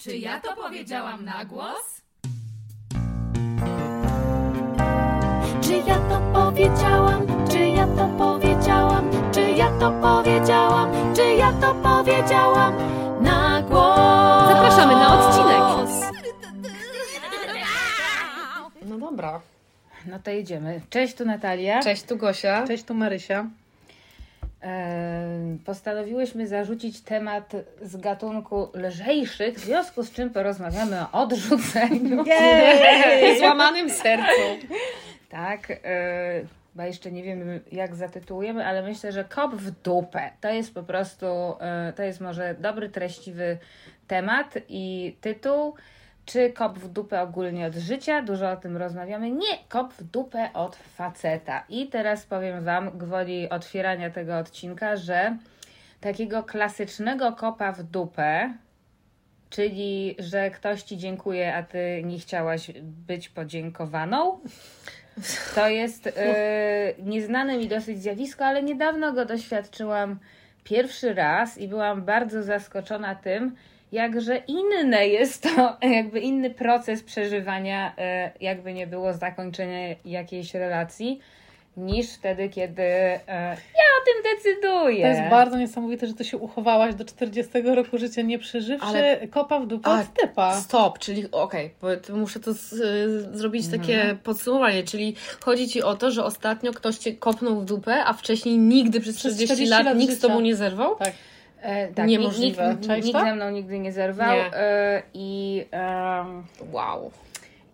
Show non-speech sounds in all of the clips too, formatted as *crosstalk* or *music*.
Czy ja to powiedziałam na głos? Czy ja to powiedziałam? Czy ja to powiedziałam? Czy ja to powiedziałam? Czy ja to powiedziałam na głos? Zapraszamy na odcinek. No dobra. No to jedziemy. Cześć, tu Natalia. Cześć, tu Gosia. Cześć, tu Marysia. Postanowiłyśmy zarzucić temat z gatunku lżejszych, w związku z czym porozmawiamy o odrzuceniu. *laughs* *laughs* Złamanym sercu. Tak, bo jeszcze nie wiem jak zatytułujemy, ale myślę, że kop w dupę. To jest po prostu, to jest może dobry, treściwy temat i tytuł. Czy kop w dupę ogólnie od życia? Dużo o tym rozmawiamy. Nie, kop w dupę od faceta. I teraz powiem Wam, gwoli otwierania tego odcinka, że takiego klasycznego kopa w dupę, czyli że ktoś Ci dziękuje, a Ty nie chciałaś być podziękowaną, to jest e, nieznane mi dosyć zjawisko, ale niedawno go doświadczyłam pierwszy raz i byłam bardzo zaskoczona tym, jakże inne jest to, *laughs* jakby inny proces przeżywania, e, jakby nie było zakończenia jakiejś relacji, niż wtedy, kiedy e, ja o tym decyduję. To jest bardzo niesamowite, że ty się uchowałaś do 40 roku życia, nie przeżywszy Ale- kopa w dupę od typa. Stop, czyli okej, bo to muszę to z, y, zrobić takie podsumowanie, czyli chodzi Ci o to, że ostatnio ktoś Cię kopnął w dupę, a wcześniej nigdy przez Przez 40, 40 lat, lat nikt z. Tobą nie zerwał? Tak. E, tak, Niemożliwe. Nikt, nikt, nikt ze mną nigdy nie zerwał. Nie. E, I em, Wow.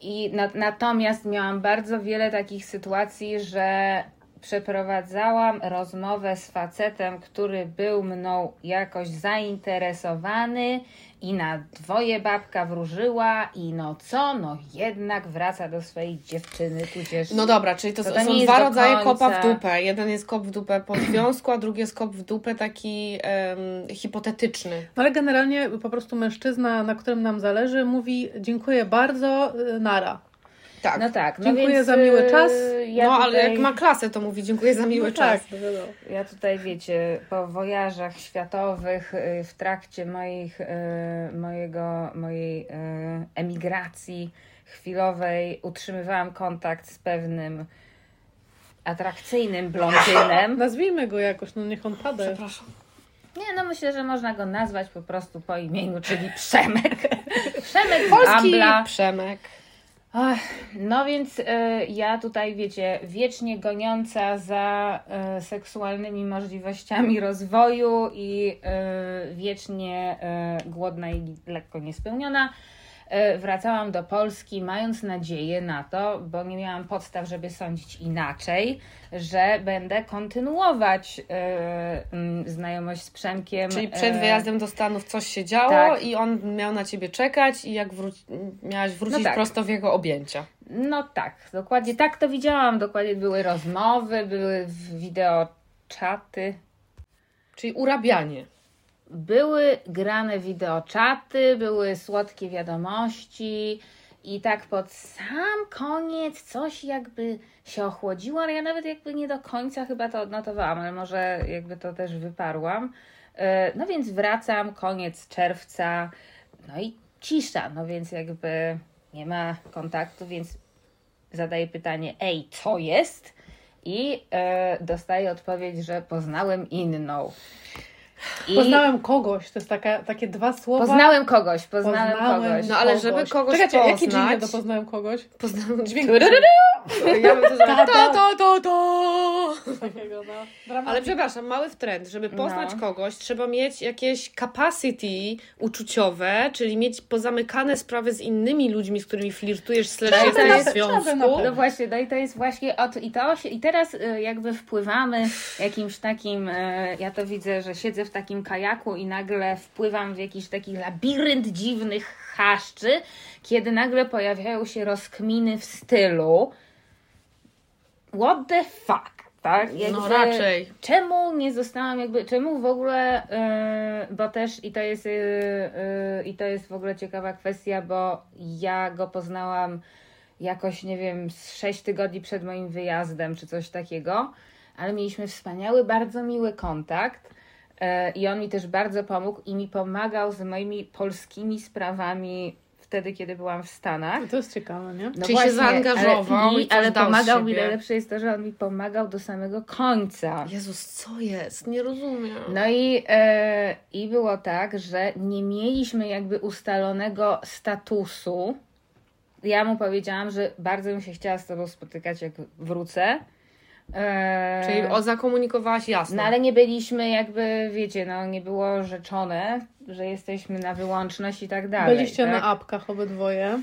I na, natomiast miałam bardzo wiele takich sytuacji, że przeprowadzałam rozmowę z facetem, który był mną jakoś zainteresowany i na dwoje babka wróżyła i no co, no jednak wraca do swojej dziewczyny, tudzież... No dobra, czyli to, To to są dwa rodzaje kopa w dupę. Jeden jest kop w dupę po związku, a drugi jest kop w dupę taki em, hipotetyczny. No ale generalnie po prostu mężczyzna, na którym nam zależy, mówi dziękuję bardzo, y, nara. Tak. No tak, no Dziękuję więc, za miły y, czas. Ja no ale tutaj- jak ma klasę, to mówi dziękuję za miły No czas. Tak, to wiadomo. Ja tutaj, wiecie, po wojażach światowych y, w trakcie moich, y, mojego, mojej emigracji chwilowej utrzymywałam kontakt z pewnym atrakcyjnym blondynem. *laughs* Nazwijmy go jakoś, no niech on pada. Przepraszam. Nie, no myślę, że można go nazwać po prostu po imieniu, czyli Przemek. *laughs* Przemek Polski Ambla. Przemek. Ach, no więc y, ja tutaj, wiecie, wiecznie goniąca za y, seksualnymi możliwościami rozwoju i y, wiecznie głodna i lekko niespełniona, wracałam do Polski, mając nadzieję na to, bo nie miałam podstaw, żeby sądzić inaczej, że będę kontynuować mm, znajomość z Przemkiem. Czyli przed y, wyjazdem do Stanów coś się działo tak. i on miał na ciebie czekać i jak wróci, miałaś wrócić No tak. prosto w jego objęcia. No tak, dokładnie tak to widziałam. Dokładnie były rozmowy, były wideo czaty, Czyli urabianie. Były grane wideoczaty, były słodkie wiadomości i tak pod sam koniec coś jakby się ochłodziło, ale ja nawet jakby nie do końca chyba to odnotowałam, ale może jakby to też wyparłam. E, No więc wracam, koniec czerwca, no i cisza, no więc jakby nie ma kontaktu, więc zadaję pytanie, ej, co jest? I e, dostaję odpowiedź, że poznałem inną. I Poznałem kogoś, to jest taka, takie dwa słowa. Poznałem kogoś, poznałem, Poznałem kogoś. No ale żeby kogoś Czekajcie, jaki dźwięk poznać- do poznałem kogoś? Poznałem dźwięk. Ja bym to zrobiła. To, to, to. Takiego, no. Dramatyk. Ale przepraszam, mały trend. Żeby poznać No. kogoś, trzeba mieć jakieś capacity uczuciowe, czyli mieć pozamykane sprawy z innymi ludźmi, z którymi flirtujesz, slash jesteś to w jest- związku. No właśnie, no i to jest właśnie od, i to się, i teraz y, jakby wpływamy jakimś takim, y, ja to widzę, że siedzę w takim kajaku i nagle wpływam w jakiś taki labirynt dziwnych chaszczy, kiedy nagle pojawiają się rozkminy w stylu what the fuck, tak? No raczej. Czemu nie zostałam jakby, czemu w ogóle, yy, bo też i to jest yy, yy, i to jest w ogóle ciekawa kwestia, bo ja go poznałam jakoś, nie wiem, z 6 tygodni przed moim wyjazdem, czy coś takiego, ale mieliśmy wspaniały, bardzo miły kontakt. E, I on mi też bardzo pomógł i mi pomagał z moimi polskimi sprawami wtedy, kiedy byłam w Stanach. To jest ciekawe, nie? No Czyli się zaangażował ale, i coś ale pomagał mi, najlepsze jest to, że on mi pomagał do samego końca. Jezus, co jest? Nie rozumiem. No i, e, i było tak, że nie mieliśmy jakby ustalonego statusu. Ja mu powiedziałam, że bardzo bym się chciała z tobą spotykać, jak wrócę. E, Czyli o, zakomunikowałaś jasno. No ale nie byliśmy jakby, wiecie, no nie było rzeczone, że jesteśmy na wyłączność i tak dalej. Byliście tak? na apkach obydwoje.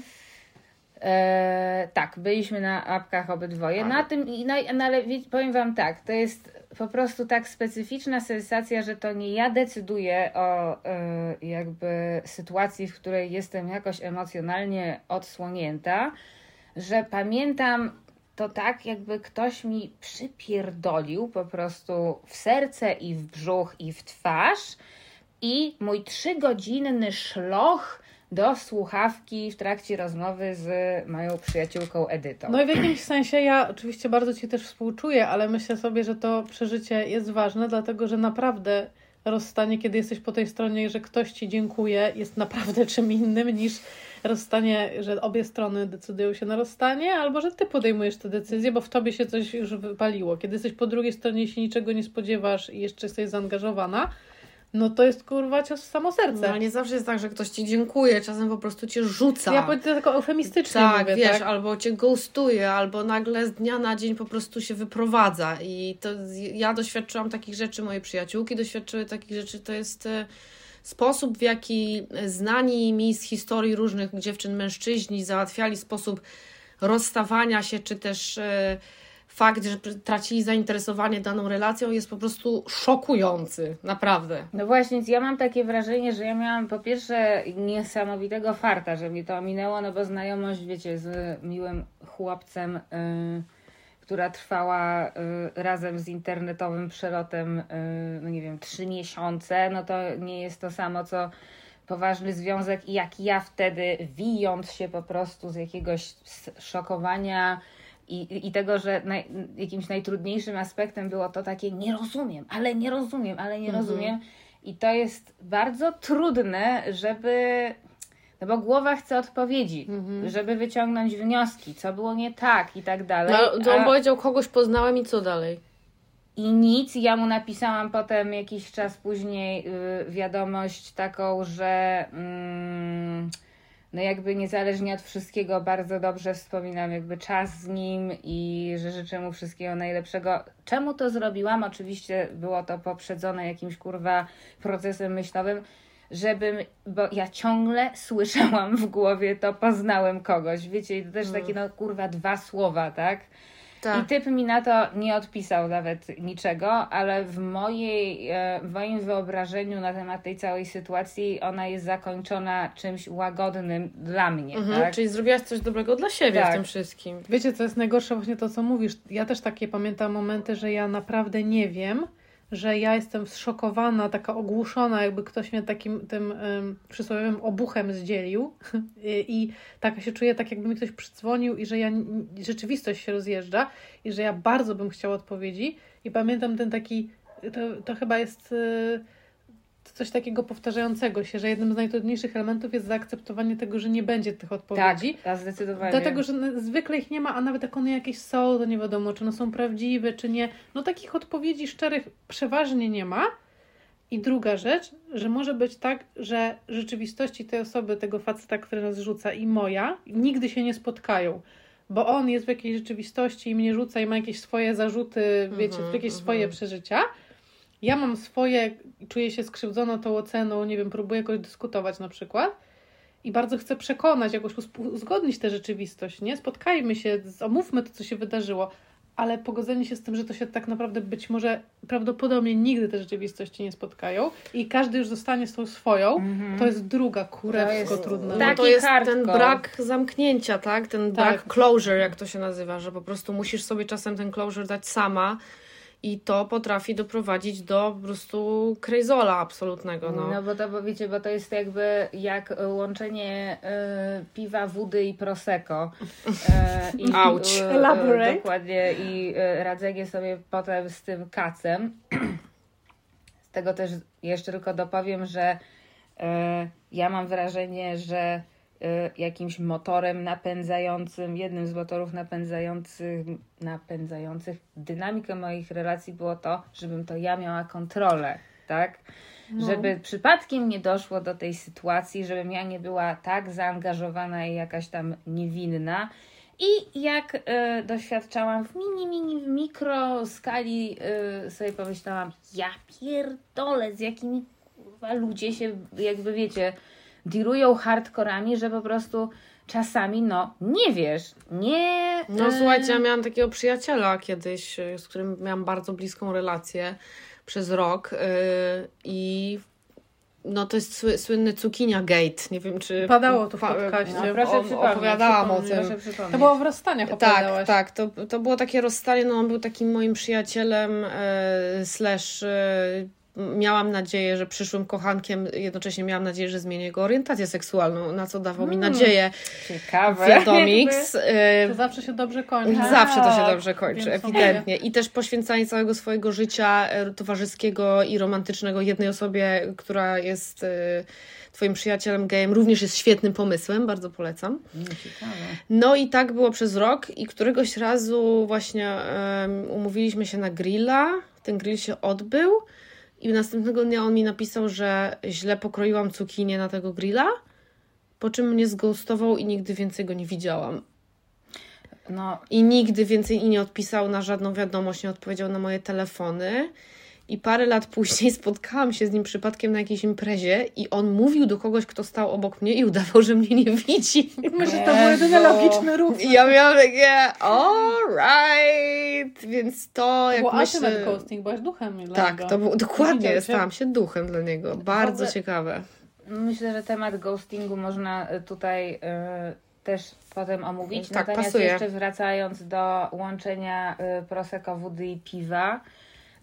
E, tak, byliśmy na apkach obydwoje. Na tym, i no, no ale wie, powiem Wam tak, to jest po prostu tak specyficzna sensacja, że to nie ja decyduję o e, jakby sytuacji, w której jestem jakoś emocjonalnie odsłonięta, że pamiętam to tak, jakby ktoś mi przypierdolił po prostu w serce i w brzuch i w twarz i mój trzygodzinny szloch do słuchawki w trakcie rozmowy z moją przyjaciółką Edytą. No i w jakimś sensie ja oczywiście bardzo Ci też współczuję, ale myślę sobie, że to przeżycie jest ważne, dlatego że naprawdę rozstanie, kiedy jesteś po tej stronie, że ktoś Ci dziękuję, jest naprawdę czym innym niż rozstanie, że obie strony decydują się na rozstanie, albo że Ty podejmujesz tę decyzję, bo w Tobie się coś już wypaliło. Kiedy jesteś po drugiej stronie i się niczego nie spodziewasz i jeszcze jesteś zaangażowana, no to jest kurwa cios w samo serce. No, ale nie zawsze jest tak, że ktoś ci dziękuję, czasem po prostu cię rzuca. Ja powiem to tylko eufemistycznie tak, mówię, wiesz, tak? albo cię ghostuje, albo nagle z dnia na dzień po prostu się wyprowadza. I to ja doświadczyłam takich rzeczy, moje przyjaciółki doświadczyły takich rzeczy. To jest e, sposób, w jaki znani mi z historii różnych dziewczyn, mężczyźni załatwiali sposób rozstawania się, czy też e, fakt, że tracili zainteresowanie daną relacją, jest po prostu szokujący. Naprawdę. No właśnie, ja mam takie wrażenie, że ja miałam po pierwsze niesamowitego farta, że mnie to ominęło, no bo znajomość, wiecie, z miłym chłopcem, y, która trwała y, razem z internetowym przelotem, y, no nie wiem, trzy miesiące, no to nie jest to samo, co poważny związek i jak ja wtedy, wijąc się po prostu z jakiegoś szokowania i, i tego, że naj, jakimś najtrudniejszym aspektem było to takie nie rozumiem, ale nie rozumiem, ale nie rozumiem. I to jest bardzo trudne, żeby. No bo głowa chce odpowiedzi, żeby wyciągnąć wnioski, co było nie tak i tak dalej. No, to on a- powiedział, kogoś poznałem i co dalej? i nic. Ja mu napisałam potem jakiś czas później y, wiadomość taką, że mm, no jakby niezależnie od wszystkiego bardzo dobrze wspominam jakby czas z nim i że życzę mu wszystkiego najlepszego. Czemu to zrobiłam? Oczywiście było to poprzedzone jakimś kurwa procesem myślowym, żebym, bo ja ciągle słyszałam w głowie to poznałem kogoś, wiecie, i to też takie no kurwa dwa słowa, tak? I typ mi na to nie odpisał nawet niczego, ale w, mojej, e, w moim wyobrażeniu na temat tej całej sytuacji ona jest zakończona czymś łagodnym dla mnie. Mhm, tak? Czyli zrobiłaś coś dobrego dla siebie Tak. w tym wszystkim. Wiecie, co jest najgorsze? Właśnie to, co mówisz. Ja też takie pamiętam momenty, że ja naprawdę nie wiem, że ja jestem zszokowana, taka ogłuszona, jakby ktoś mnie takim tym um, przysłowiowym obuchem zdzielił. *laughs* I, i tak się czuję, tak jakby mi ktoś przydzwonił i że ja, rzeczywistość się rozjeżdża i że ja bardzo bym chciała odpowiedzi. I pamiętam ten taki, to, to chyba jest coś takiego powtarzającego się, że jednym z najtrudniejszych elementów jest zaakceptowanie tego, że nie będzie tych tak, odpowiedzi. a zdecydowanie. Dlatego, że zwykle ich nie ma, a nawet jak one jakieś są, to nie wiadomo, czy one są prawdziwe, czy nie. No takich odpowiedzi szczerych przeważnie nie ma. I druga rzecz, że może być tak, że rzeczywistości tej osoby, tego faceta, który nas rzuca i moja, nigdy się nie spotkają. Bo on jest w jakiejś rzeczywistości i mnie rzuca i ma jakieś swoje zarzuty, wiecie, jakieś swoje przeżycia. Ja mam swoje, czuję się skrzywdzona tą oceną, nie wiem, próbuję jakoś dyskutować na przykład i bardzo chcę przekonać, jakoś uzgodnić tę rzeczywistość, nie? Spotkajmy się, omówmy to, co się wydarzyło, ale pogodzenie się z tym, że to się tak naprawdę być może prawdopodobnie nigdy te rzeczywistości nie spotkają i każdy już zostanie z tą swoją, to jest druga kurewsko trudna. tak. Taki to jest hardcore. ten brak zamknięcia, tak? Ten Tak. brak closure, jak to się nazywa, że po prostu musisz sobie czasem ten closure dać sama i to potrafi doprowadzić do po prostu krejzola absolutnego, no. No bo to, bo wiecie, bo to jest jakby jak łączenie e, piwa, wody i prosecco. *laughs* E, i, Auć. e, Elaborate. Dokładnie i e, radzenie sobie potem z tym kacem. *clears throat* tego też jeszcze tylko dopowiem, że e, ja mam wrażenie, że jakimś motorem napędzającym, jednym z motorów napędzających, napędzających dynamikę moich relacji było to, żebym to ja miała kontrolę, tak? Żeby przypadkiem nie doszło do tej sytuacji, żebym ja nie była tak zaangażowana i jakaś tam niewinna. I jak e, doświadczałam w mini, mini, w mikro skali, e, sobie pomyślałam, ja pierdolę, z jakimi kurwa ludzie się, jakby wiecie, dirują hardkorami, że po prostu czasami, no, nie wiesz, nie... No słuchajcie, ja miałam takiego przyjaciela kiedyś, y, z którym miałam bardzo bliską relację przez rok yy, i no to jest sły, słynny cukinia gate. Nie wiem, czy... Padało to w podcaście. No, proszę o- przypomnieć, opowiadałam o tym. To było w rozstaniach Tak, tak. To, to było takie rozstanie, no on był takim moim przyjacielem, e, slash e, miałam nadzieję, że przyszłym kochankiem, jednocześnie miałam nadzieję, że zmienię jego orientację seksualną, na co dawał mi nadzieję Ciekawe. Wiadomix. e, To zawsze się dobrze kończy. Tak. Zawsze to się dobrze kończy, Więc ewidentnie. I też poświęcanie całego swojego życia e, towarzyskiego i romantycznego jednej osobie, która jest e, Twoim przyjacielem gejem, również jest świetnym pomysłem, bardzo polecam. Mm, Ciekawe. No i tak było przez rok i któregoś razu właśnie umówiliśmy się na grilla. Ten grill się odbył i następnego dnia on mi napisał, że źle pokroiłam cukinię na tego grilla, po czym mnie zghostował i nigdy więcej go nie widziałam. No, I nigdy więcej i nie odpisał na żadną wiadomość, nie odpowiedział na moje telefony. I parę lat później *laughs* spotkałam się z nim przypadkiem na jakiejś imprezie i on mówił do kogoś, kto stał obok mnie i udawał, że mnie nie widzi. *laughs* Myślę, że to był jedyny logiczny ruch. I ja miałam takie, alright, więc to jak Było myślę... ultimate ghosting, byłaś duchem dla Tak, niego. to było dokładnie, stałam się duchem dla niego. Bardzo ciekawe. myślę, że temat ghostingu można y, tutaj y, też potem omówić. Tak, Natomiast pasuje. jeszcze wracając do łączenia y, Prosecco, wody i piwa,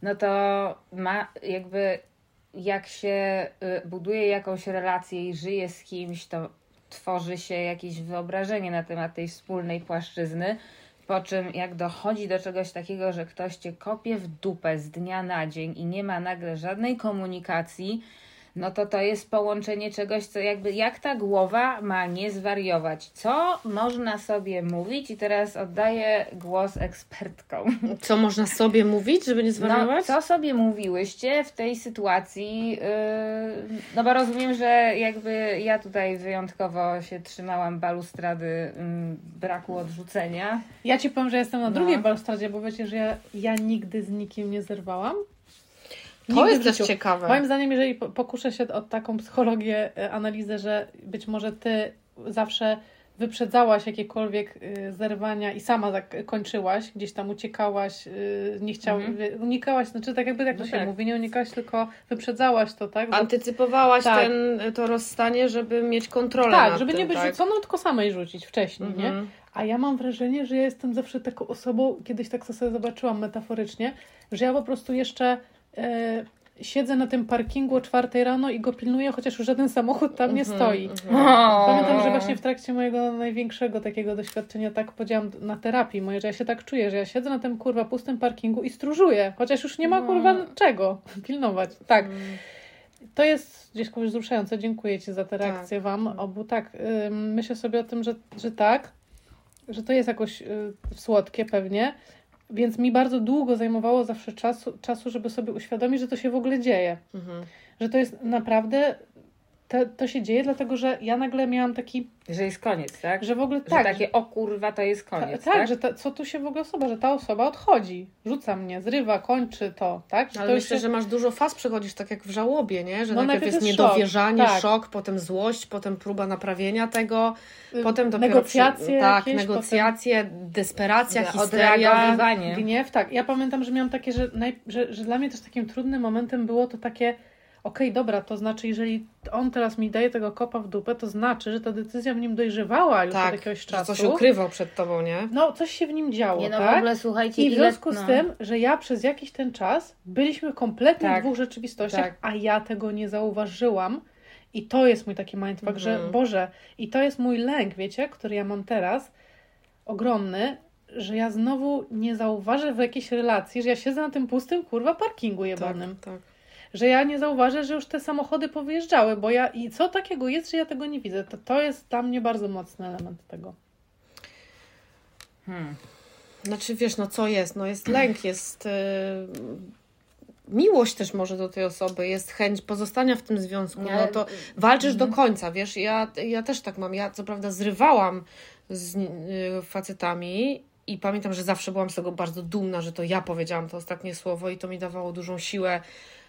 no to ma jakby jak się y, buduje jakąś relację i żyje z kimś, to tworzy się jakieś wyobrażenie na temat tej wspólnej płaszczyzny. Po czym jak dochodzi do czegoś takiego, że ktoś cię kopie w dupę z dnia na dzień i nie ma nagle żadnej komunikacji, no to to jest połączenie czegoś, co jakby jak ta głowa ma nie zwariować. Co można sobie mówić? I teraz oddaję głos ekspertkom. *laughs* Co można sobie mówić, żeby nie No, zwariować? co sobie mówiłyście w tej sytuacji? Yy, no bo rozumiem, że jakby ja tutaj wyjątkowo się trzymałam balustrady ym, braku odrzucenia. Ja ci powiem, że jestem na No. drugiej balustradzie, bo wiecie, że ja, ja nigdy z nikim nie zerwałam. To jest też ciekawe. Moim zdaniem, jeżeli po- pokuszę się o taką psychologię, e, analizę, że być może ty zawsze wyprzedzałaś jakiekolwiek y, zerwania i sama tak kończyłaś, gdzieś tam uciekałaś, y, nie chciałaś, Mhm. unikałaś, znaczy tak jakby jak to No się tak. mówi, nie unikałaś, tylko wyprzedzałaś to, tak? Że- Antycypowałaś Tak. ten, to rozstanie, żeby mieć kontrolę tak, żeby tym, nie być tak? rzuconą, tylko samej rzucić wcześniej, nie? Mhm. A ja mam wrażenie, że ja jestem zawsze taką osobą, kiedyś tak sobie zobaczyłam metaforycznie, że ja po prostu jeszcze siedzę na tym parkingu o czwartej rano i go pilnuję, chociaż już żaden samochód tam nie Mhm, stoi. mhm. Pamiętam, że właśnie w trakcie mojego największego takiego doświadczenia tak powiedziałam na terapii mojej, że ja się tak czuję, że ja siedzę na tym kurwa pustym parkingu i stróżuję, chociaż już nie ma kurwa czego pilnować. Tak. To jest gdzieś kogoś wzruszające. Dziękuję Ci za tę reakcję Wam obu. Tak, ym, myślę sobie o tym, że, że tak, że to jest jakoś y, słodkie pewnie, więc mi bardzo długo zajmowało zawsze czasu, czasu, żeby sobie uświadomić, że to się w ogóle dzieje. Mhm. Że to jest naprawdę, to, to się dzieje, dlatego że ja nagle miałam taki, Że jest koniec, tak? że w ogóle Że tak, takie o kurwa to jest ta, koniec, tak, tak? że ta, co tu się w ogóle osoba, że ta osoba odchodzi, rzuca mnie, zrywa, kończy to, tak? Że Ale to myślę, już że masz dużo faz, przechodzisz tak jak w żałobie, nie? Że No, najpierw, najpierw jest jest szok, niedowierzanie, tak. szok, potem złość, potem próba naprawienia tego, y, potem dopiero negocjacje przy... tak, jakieś, negocjacje, desperacja, Że histeria. Odreagowywanie. Gniew, tak. Ja pamiętam, że miałam takie, że, naj, że, że dla mnie też takim trudnym momentem było to takie, okej, dobra, to znaczy, jeżeli on teraz mi daje tego kopa w dupę, to znaczy, że ta decyzja w nim dojrzewała już od Tak, jakiegoś że czasu. coś ukrywał przed tobą, nie? No, coś się w nim działo, Nie no, tak? w ogóle słuchajcie, I w ile- związku z no. tym, że ja przez jakiś ten czas byliśmy kompletnie Tak. w dwóch rzeczywistościach, Tak. a ja tego nie zauważyłam. I to jest mój taki mindfuck, że Mhm. Boże, i to jest mój lęk, wiecie, który ja mam teraz, ogromny, że ja znowu nie zauważę w jakiejś relacji, że ja siedzę na tym pustym, kurwa, parkingu Tak, jebanym. tak. Że ja nie zauważę, że już te samochody powyjeżdżały, bo ja i co takiego jest, że ja tego nie widzę. To, to jest dla mnie bardzo mocny element tego. Hmm. Znaczy, wiesz, no co jest? No jest lęk, *clears throat* jest yy, miłość też może do tej osoby, jest chęć pozostania w tym związku, no to walczysz do końca, wiesz? Ja, ja też tak mam. Ja co prawda zrywałam z yy, facetami i pamiętam, że zawsze byłam z tego bardzo dumna, że to ja powiedziałam to ostatnie słowo i to mi dawało dużą siłę,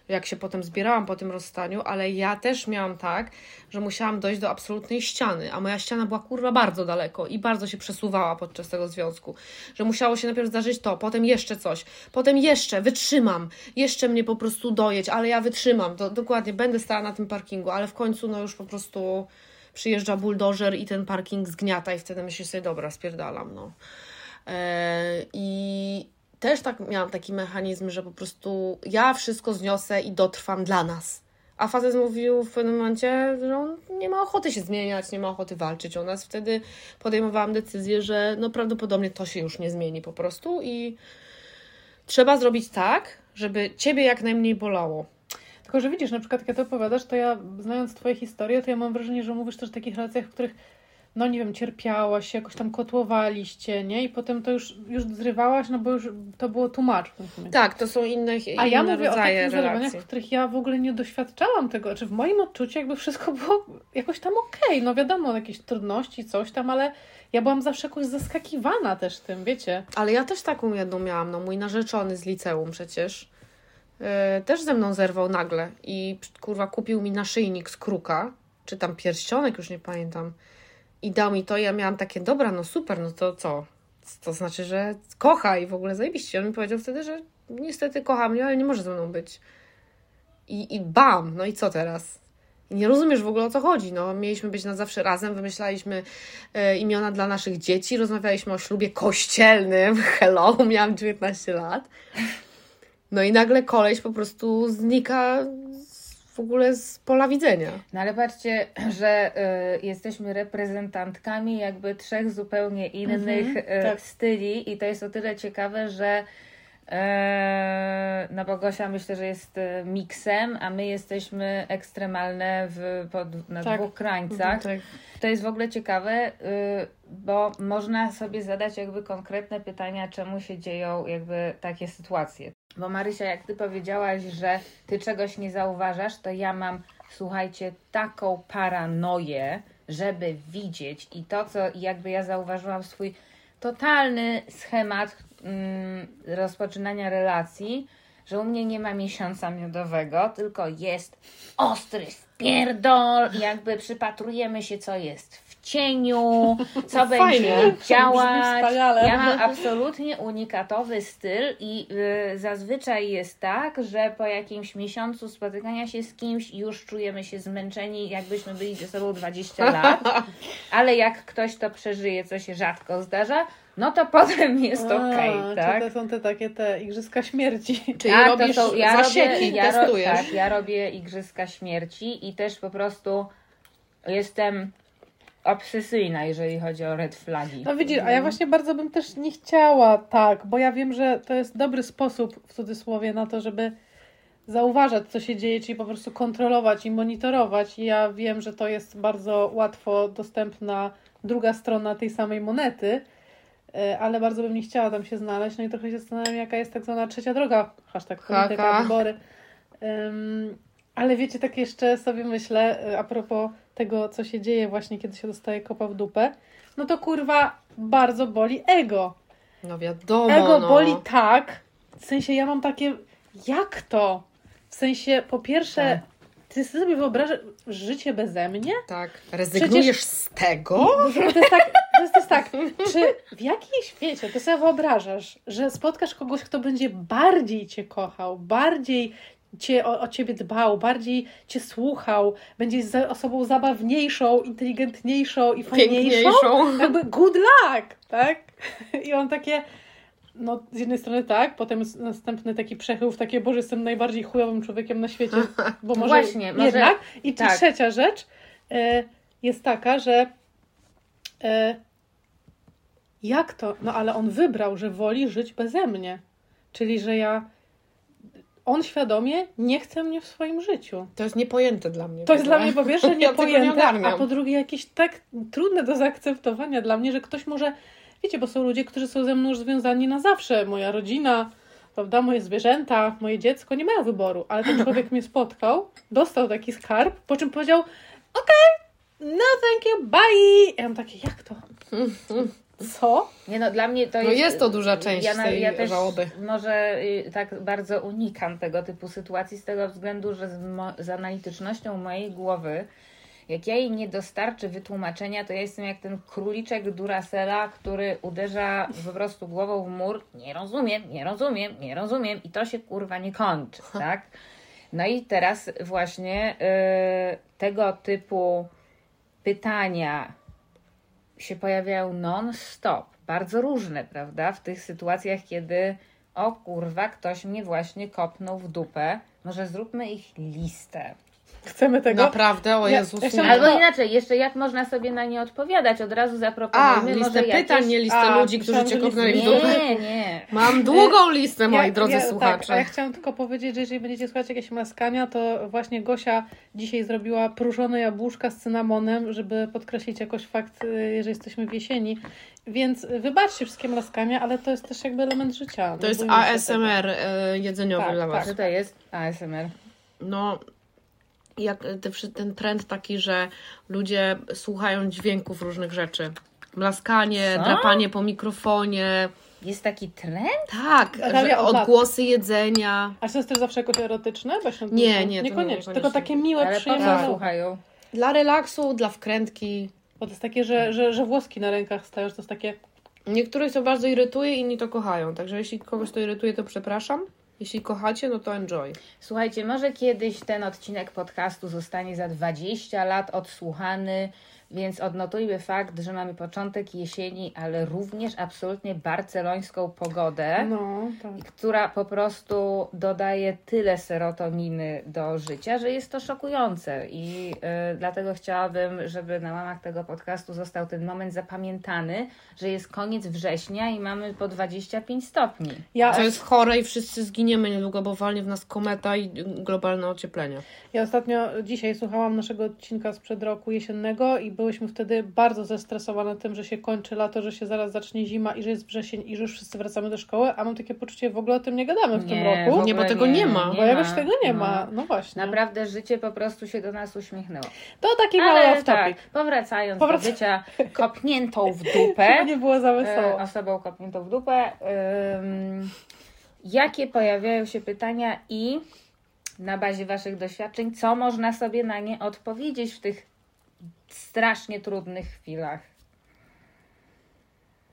jak się potem zbierałam po tym rozstaniu, ale ja też miałam tak, że musiałam dojść do absolutnej ściany, a moja ściana była kurwa bardzo daleko i bardzo się przesuwała podczas tego związku, że musiało się najpierw zdarzyć to, potem jeszcze coś, potem jeszcze, wytrzymam, jeszcze mnie po prostu dojeść, ale ja wytrzymam, to dokładnie, będę stała na tym parkingu, ale w końcu no już po prostu przyjeżdża buldożer i ten parking zgniata i wtedy myślisz sobie, dobra, spierdalam, no. E, I też tak miałam taki mechanizm, że po prostu ja wszystko zniosę i dotrwam dla nas. A facet mówił w pewnym momencie, że on nie ma ochoty się zmieniać, nie ma ochoty walczyć o nas. Wtedy podejmowałam decyzję, że no prawdopodobnie to się już nie zmieni po prostu i trzeba zrobić tak, żeby ciebie jak najmniej bolało. Tylko, że widzisz, na przykład jak ty opowiadasz, to ja znając twoje historie, to ja mam wrażenie, że mówisz też o takich relacjach, w których no nie wiem, cierpiałaś, jakoś tam kotłowaliście, nie? I potem to już, już zrywałaś, no bo już to było tłumacz. Tak, to są inne, A ja inne mówię o takich zerwaniach, w których ja w ogóle nie doświadczałam tego. Znaczy w moim odczuciu jakby wszystko było jakoś tam okej. No wiadomo, jakieś trudności, coś tam, ale ja byłam zawsze jakoś zaskakiwana też tym, wiecie. Ale ja też taką jedną miałam, no mój narzeczony z liceum przecież. yy, też ze mną zerwał nagle i kurwa kupił mi naszyjnik z kruka, czy tam pierścionek, już nie pamiętam. I dał mi to ja miałam takie, dobra, no super, no to co? To znaczy, że kocha i w ogóle zajebiście. On mi powiedział wtedy, że niestety kocha mnie, ale nie może ze mną być. I, i bam, no i co teraz? I nie rozumiesz w ogóle o co chodzi. No, mieliśmy być na zawsze razem, wymyślaliśmy e, imiona dla naszych dzieci, rozmawialiśmy o ślubie kościelnym. *laughs* Hello, miałam 19 lat. No i nagle koleś po prostu znika w ogóle z pola widzenia. No ale patrzcie, *clears throat* że y, jesteśmy reprezentantkami jakby trzech zupełnie innych y, tak. styli i to jest o tyle ciekawe, że no bo Gosia myślę, że jest e, miksem, a my jesteśmy ekstremalne w, pod, na Tak. dwóch krańcach. Tak. To jest w ogóle ciekawe, y, bo można sobie zadać jakby konkretne pytania, czemu się dzieją jakby takie sytuacje. Bo Marysia, jak ty powiedziałaś, że ty czegoś nie zauważasz, to ja mam, słuchajcie, taką paranoję, żeby widzieć i to, co jakby ja zauważyłam swój totalny schemat rozpoczynania relacji, że u mnie nie ma miesiąca miodowego, tylko jest ostry wpierdol, jakby przypatrujemy się, co jest w cieniu, co Fajnie. będzie działać. wspaniale. Ja mam absolutnie unikatowy styl i y, zazwyczaj jest tak, że po jakimś miesiącu spotykania się z kimś już czujemy się zmęczeni, jakbyśmy byli ze sobą 20 lat, *laughs* ale jak ktoś to przeżyje, co się rzadko zdarza, no to potem jest okej, Czy tak? to są te takie te igrzyska śmierci. *laughs* Czyli Tak, robisz to są, ja zasieki, robię, ja, ro, testujesz. tak, ja robię Igrzyska Śmierci i też po prostu jestem obsesyjna, jeżeli chodzi o red flagi. No widzisz, a ja właśnie bardzo bym też nie chciała tak, bo ja wiem, że to jest dobry sposób w cudzysłowie na to, żeby zauważać, co się dzieje, czyli po prostu kontrolować i monitorować. I ja wiem, że to jest bardzo łatwo dostępna druga strona tej samej monety, e, ale bardzo bym nie chciała tam się znaleźć. No i trochę się zastanawiam, jaka jest tak zwana trzecia droga, hashtag polityka, wybory. Ym, ale wiecie, tak jeszcze sobie myślę, e, a propos tego, co się dzieje właśnie, kiedy się dostaje kopa w dupę, no to kurwa bardzo boli ego. No wiadomo, Ego no. boli tak, w sensie ja mam takie, jak to? W sensie, po pierwsze, ty sobie wyobrażasz życie beze mnie? Tak. Rezygnujesz z tego? To jest tak, to jest, to jest tak, czy w jakiej świecie ty sobie wyobrażasz, że spotkasz kogoś, kto będzie bardziej cię kochał, bardziej cię, o, o ciebie dbał, bardziej cię słuchał, będzie za, osobą zabawniejszą, inteligentniejszą i fajniejszą? Jakby good luck, tak? I on takie, no z jednej strony tak, potem następny taki przechył w takie, Boże, jestem najbardziej chujowym człowiekiem na świecie, *laughs* bo może Właśnie, może- jednak. I tak. trzecia rzecz e, jest taka, że e, jak to? No ale on wybrał, że woli żyć beze mnie. Czyli, że ja on świadomie nie chce mnie w swoim życiu. To jest niepojęte dla mnie. To jest dla mnie po pierwsze *laughs* Ja tego nie niepojęte, a po drugie jakieś tak trudne do zaakceptowania dla mnie, że ktoś może, wiecie, bo są ludzie, którzy są ze mną już związani na zawsze. Moja rodzina, prawda, moje zwierzęta, moje dziecko nie mają wyboru, ale ten człowiek *laughs* mnie spotkał, dostał taki skarb, po czym powiedział, okej, no thank you, bye. Ja mam takie, jak to? *laughs* Co? Nie no, dla mnie to No jest... jest to duża część ja, tej ja też żałoby. może y, tak bardzo unikam tego typu sytuacji z tego względu, że z, mo- z analitycznością mojej głowy jak ja jej nie dostarczę wytłumaczenia, to ja jestem jak ten króliczek Duracella, który uderza po prostu głową w mur. Nie rozumiem, nie rozumiem, nie rozumiem i to się kurwa nie kończy, tak? No i teraz właśnie y, tego typu pytania się pojawiają non-stop, bardzo różne, prawda? W tych sytuacjach, kiedy o kurwa, ktoś mnie właśnie kopnął w dupę, może zróbmy ich listę. Chcemy tego? Naprawdę, o Ja- Jezus. ja Albo inaczej, jeszcze jak można sobie na nie odpowiadać, od razu A, zaproponujmy listę może jakieś... pytań, nie listę A, ludzi, którzy cię kopnęli w dupę. Nie, nie. Mam długą listę, moi drodzy ja, słuchacze. Tak, a ja chciałam tylko powiedzieć, że jeżeli będziecie słuchać jakieś mlaskania, to właśnie Gosia dzisiaj zrobiła próżone jabłuszka z cynamonem, żeby podkreślić jakoś fakt, y, że jesteśmy w jesieni. Więc wybaczcie wszystkie mlaskania, ale to jest też jakby element życia. To jest ASMR e, jedzeniowy Tak, dla was. Co to jest? ASMR. No, jak wszy- ten trend taki, że ludzie słuchają dźwięków różnych rzeczy. Mlaskanie, Co? drapanie po mikrofonie. Jest taki trend? Tak, Natalia, odgłosy jedzenia. A czy to jest też zawsze jakoś erotyczne? Nie, nie, to Niekoniecznie, niekoniecznie. tylko takie miłe, Ale przyjemne. Tak. słuchają? Dla relaksu, dla wkrętki. Bo to jest takie, że, że, że włoski na rękach stają, że to jest takie... Niektórych to bardzo irytuje, inni to kochają. Także jeśli kogoś to irytuje, to przepraszam. Jeśli kochacie, no to enjoy. Słuchajcie, może kiedyś ten odcinek podcastu zostanie za 20 lat odsłuchany, więc odnotujmy fakt, że mamy początek jesieni, ale również absolutnie barcelońską pogodę. No, tak. która po prostu dodaje tyle serotoniny do życia, że jest to szokujące. I y, dlatego chciałabym, żeby na łamach tego podcastu został ten moment zapamiętany, że jest koniec września i mamy po 25 stopni. Ja, To jest chore i wszyscy zginiemy niedługo, bo walnie w nas kometa i globalne ocieplenie. Ja ostatnio dzisiaj słuchałam naszego odcinka sprzed roku jesiennego i byłyśmy wtedy bardzo zestresowane tym, że się kończy lato, że się zaraz zacznie zima i że jest wrzesień i że już wszyscy wracamy do szkoły, a mam takie poczucie, w ogóle o tym nie gadamy w tym Nie, roku. w Nie, bo tego nie ma. Bo jakoś tego nie No. ma. No właśnie. Naprawdę życie po prostu się do nas uśmiechnęło. To taki mały off-topic. tak, powracając Powraca- do bycia *laughs* kopniętą w To dupę, nie było za e, wesoło. osobą kopniętą w dupę, ym, jakie pojawiają się pytania i na bazie Waszych doświadczeń, co można sobie na nie odpowiedzieć w tych strasznie trudnych chwilach?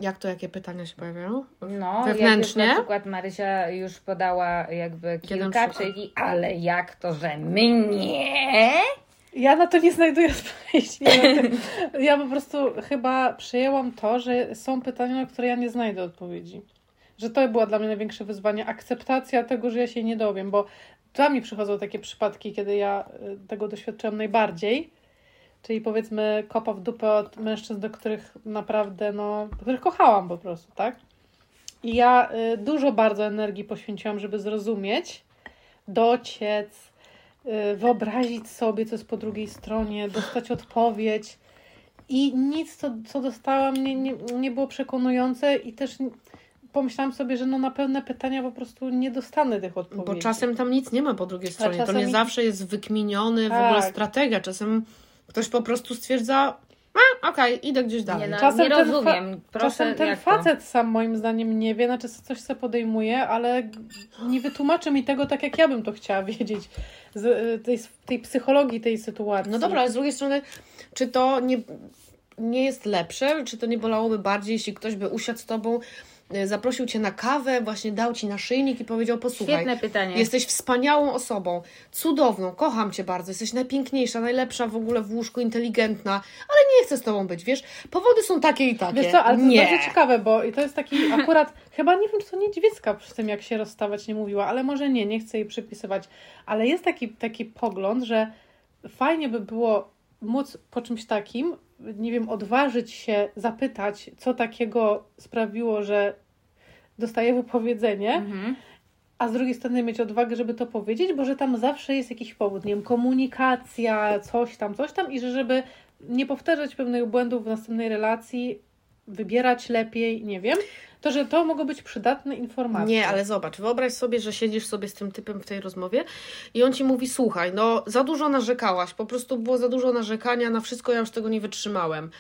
Jak to, jakie pytania się pojawiają? No, Wewnętrznie? Jak na przykład Marysia już podała jakby kilka, czyli ale jak to, że mnie? Ja na to nie znajduję *laughs* odpowiedzi. Ja po prostu chyba przyjęłam to, że są pytania, na które ja nie znajdę odpowiedzi. Że to było dla mnie największe wyzwanie. Akceptacja tego, że ja się nie dowiem, bo dla mnie przychodzą takie przypadki, kiedy ja y, tego doświadczyłam najbardziej. Czyli powiedzmy kopa w dupę od mężczyzn, do których naprawdę, no, których kochałam po prostu, tak? I ja y, dużo bardzo energii poświęciłam, żeby zrozumieć, dociec, y, wyobrazić sobie, co jest po drugiej stronie, dostać odpowiedź. I nic, co, co dostałam, nie, nie, nie było przekonujące, i też pomyślałam sobie, że no na pewne pytania po prostu nie dostanę tych odpowiedzi. Bo czasem tam nic nie ma po drugiej stronie. To nie zawsze jest wykminiony w ogóle Tak. strategia. Czasem ktoś po prostu stwierdza, a okej, idę gdzieś dalej. Nie, no, Czasem nie ten rozumiem. Proszę, Czasem ten jak to? facet sam moim zdaniem nie wie, znaczy coś sobie podejmuje, ale nie wytłumaczy mi tego tak, jak ja bym to chciała *laughs* wiedzieć. Z y, tej, tej psychologii tej sytuacji. No dobra, ale z drugiej strony, czy to nie, nie jest lepsze, czy to nie bolałoby bardziej, jeśli ktoś by usiadł z tobą, zaprosił cię na kawę, właśnie dał ci naszyjnik i powiedział, posłuchaj, Świetne pytanie. jesteś wspaniałą osobą, cudowną, kocham cię bardzo, jesteś najpiękniejsza, najlepsza w ogóle w łóżku, inteligentna, ale nie chcę z tobą być, wiesz, powody są takie i takie. Wiesz co, ale to nie. bardzo ciekawe, bo to jest taki *laughs* akurat, chyba nie wiem, czy to Niedźwiecka przy tym, jak się rozstawać nie mówiła, ale może nie, nie chcę jej przypisywać, ale jest taki, taki pogląd, że fajnie by było móc po czymś takim, nie wiem, odważyć się zapytać, co takiego sprawiło, że dostaję wypowiedzenie Mhm. a z drugiej strony mieć odwagę, żeby to powiedzieć, bo że tam zawsze jest jakiś powód, nie wiem, komunikacja, coś tam, coś tam i że żeby nie powtarzać pewnych błędów w następnej relacji, wybierać lepiej, nie wiem, to że to mogą być przydatne informacje. Nie, ale zobacz, wyobraź sobie, że siedzisz sobie z tym typem w tej rozmowie i on ci mówi: Słuchaj, no za dużo narzekałaś, po prostu było za dużo narzekania na wszystko, ja już tego nie wytrzymałem.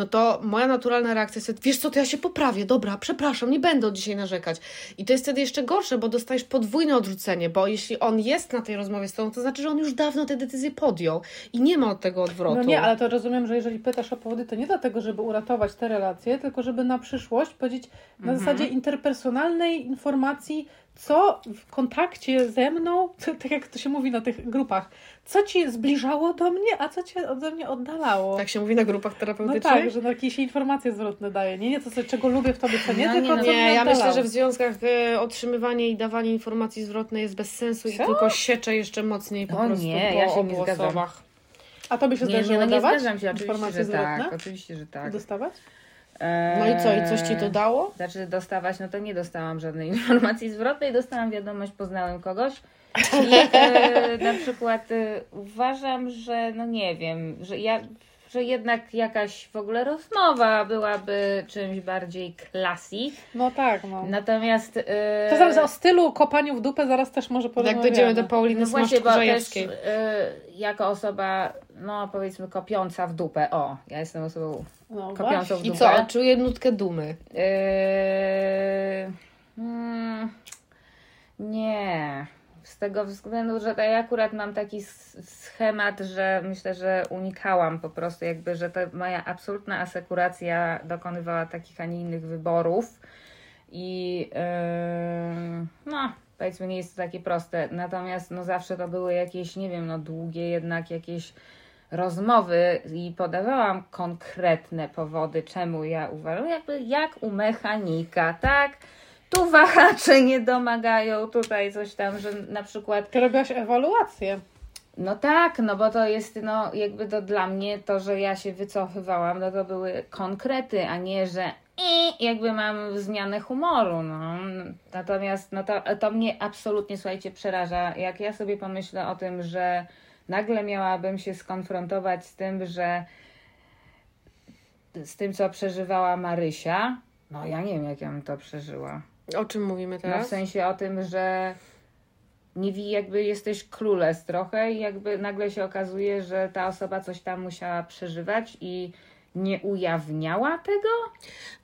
No to moja naturalna reakcja jest: Wiesz co, to ja się poprawię, dobra, przepraszam, nie będę od dzisiaj narzekać. I to jest wtedy jeszcze gorsze, bo dostajesz podwójne odrzucenie, bo jeśli on jest na tej rozmowie z tobą, to znaczy, że on już dawno tę decyzję podjął i nie ma od tego odwrotu. No nie, ale to rozumiem, że jeżeli pytasz o powody, to nie dlatego, żeby uratować te relacje, tylko żeby na przyszłość powiedzieć na zasadzie interpersonalnej informacji, co w kontakcie ze mną, *laughs* tak jak to się mówi na tych grupach, co ci zbliżało do mnie, a co cię ode mnie oddalało. Tak się mówi na grupach no terapeutycznych? tak, że jakieś informacje zwrotne daje. Nie, nie to, co, czego lubię w tobie, co nie, No tylko nie, co no mnie Nie, ja myślę, że w związkach e, otrzymywanie i dawanie informacji zwrotnej jest bez sensu i Co? tylko siecze jeszcze mocniej po O prostu nie, po ja się obu nie zgadzam. osobach. A tobie się Nie, nie, zdarzyło no nie dawać zgadzam się, oczywiście, tak. zwrotne? Oczywiście, że tak. Dostawać? No i co, i coś ci to Eee, dało? Znaczy dostawać, no to nie dostałam żadnej *laughs* informacji zwrotnej, dostałam wiadomość, poznałem kogoś. I e, na przykład e, uważam, że no nie wiem, że ja że jednak jakaś w ogóle rozmowa byłaby czymś bardziej classy. No tak, no. Natomiast e, To zaraz o stylu kopaniu w dupę zaraz też może Jak porozmawiamy. dojdziemy do Pauliny no właśnie, bo też jako osoba, no powiedzmy kopiąca w dupę, o, ja jestem osobą No kopiącą w I dupę. co, czuję nutkę dumy. Yy, mm, nie. Z tego względu, że ja akurat mam taki schemat, że myślę, że unikałam po prostu, jakby, że to moja absolutna asekuracja dokonywała takich, a nie innych wyborów. I yy, no, powiedzmy, nie jest to takie proste. Natomiast no, zawsze to były jakieś, nie wiem, no, długie jednak jakieś rozmowy i podawałam konkretne powody, czemu ja uważam, jakby jak u mechanika, tak? Tu wahacze nie domagają, tutaj coś tam, że na przykład Ty robiłaś ewaluację. no tak, no bo to jest, no jakby to dla mnie to, że ja się wycofywałam, no to były konkrety, a nie, że i jakby mam zmianę humoru, no. Natomiast no to, to mnie absolutnie, słuchajcie, przeraża. Jak ja sobie pomyślę o tym, że nagle miałabym się skonfrontować z tym, że z tym, co przeżywała Marysia, no ja nie wiem, jak ja bym to przeżyła. O czym mówimy No w teraz? sensie o tym, że nie wi, jakby jesteś króles trochę i jakby nagle się okazuje, że ta osoba coś tam musiała przeżywać i nie ujawniała tego?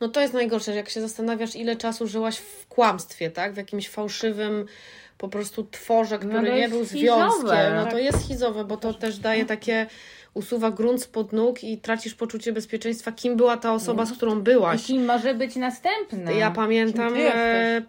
No to jest najgorsze, że jak się zastanawiasz, ile czasu żyłaś w kłamstwie, tak? W jakimś fałszywym po prostu tworze, No który to nie był związkiem. No to Tak. jest schizowe, bo to też daje takie, usuwa grunt spod nóg i tracisz poczucie bezpieczeństwa, kim była ta osoba, z którą I byłaś. kim może być następny? Ja pamiętam, e,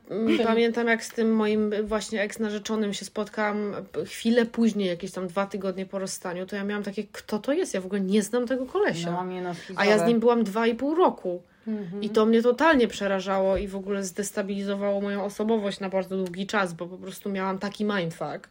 pamiętam jak z tym moim właśnie eks-narzeczonym się spotkałam chwilę później, jakieś tam dwa tygodnie po rozstaniu, to ja miałam takie, kto to jest? Ja w ogóle nie znam tego kolesia. No, mnie no, A ja z nim byłam dwa i pół roku. Mhm. I to mnie totalnie przerażało i w ogóle zdestabilizowało moją osobowość na bardzo długi czas, bo po prostu miałam taki mindfuck.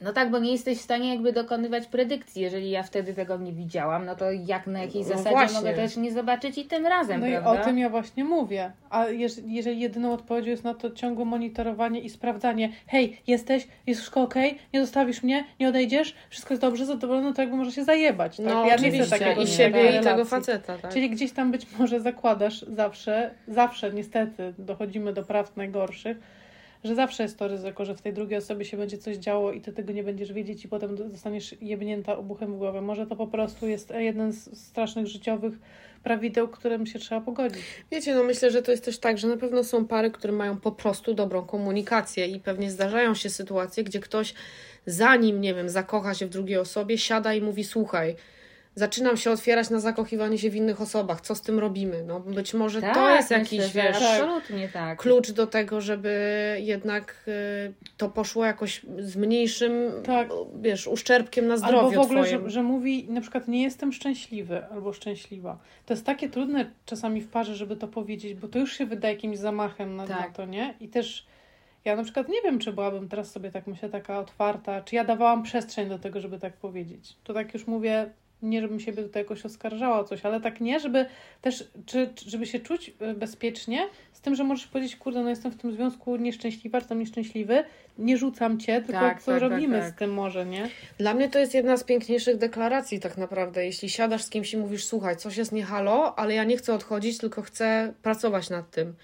No tak, bo nie jesteś w stanie jakby dokonywać predykcji. Jeżeli ja wtedy tego nie widziałam, no to jak na jakiej No zasadzie właśnie. mogę też nie zobaczyć i tym razem, No i prawda? o tym ja właśnie mówię. A jeż- jeżeli jedyną odpowiedzią jest na to ciągłe monitorowanie i sprawdzanie, hej, jesteś, jest wszystko okej, nie zostawisz mnie, nie odejdziesz, wszystko jest dobrze, zadowolony, to jakby może się zajebać. Tak? No ja nie chcę oczywiście, takiego i siebie, i tego relacji. faceta, tak? Czyli gdzieś tam być może zakładasz zawsze, zawsze niestety dochodzimy do prawd najgorszych, że zawsze jest to ryzyko, że w tej drugiej osobie się będzie coś działo i ty tego nie będziesz wiedzieć i potem zostaniesz jebnięta obuchem w głowę. Może to po prostu jest jeden z strasznych życiowych prawideł, którym się trzeba pogodzić. Wiecie, no myślę, że to jest też tak, że na pewno są pary, które mają po prostu dobrą komunikację i pewnie zdarzają się sytuacje, gdzie ktoś zanim, nie wiem, zakocha się w drugiej osobie, siada i mówi, słuchaj, zaczynam się otwierać na zakochiwanie się w innych osobach, co z tym robimy? No być może tak, to jest myślę, jakiś, wiesz, Absolutnie tak. klucz do tego, żeby jednak y, to poszło jakoś z mniejszym, Tak. wiesz, uszczerbkiem na zdrowiu Albo w ogóle, że, że mówi na przykład nie jestem szczęśliwy albo szczęśliwa. To jest takie trudne czasami w parze, żeby to powiedzieć, bo to już się wydaje jakimś zamachem na, Tak. na to, nie? I też ja na przykład nie wiem, czy byłabym teraz sobie tak myślę taka otwarta, czy ja dawałam przestrzeń do tego, żeby tak powiedzieć. To tak już mówię nie żebym siebie tutaj jakoś oskarżała o coś, ale tak nie, żeby też, czy, żeby się czuć y, bezpiecznie z tym, że możesz powiedzieć, kurde, no jestem w tym związku nieszczęśliwa, czy tam nieszczęśliwy, nie rzucam cię, tylko Tak, co tak, tak, robimy tak. z tym może, nie? Dla mnie to jest jedna z piękniejszych deklaracji tak naprawdę. Jeśli siadasz z kimś i mówisz, słuchaj, coś jest nie halo, ale ja nie chcę odchodzić, tylko chcę pracować nad tym.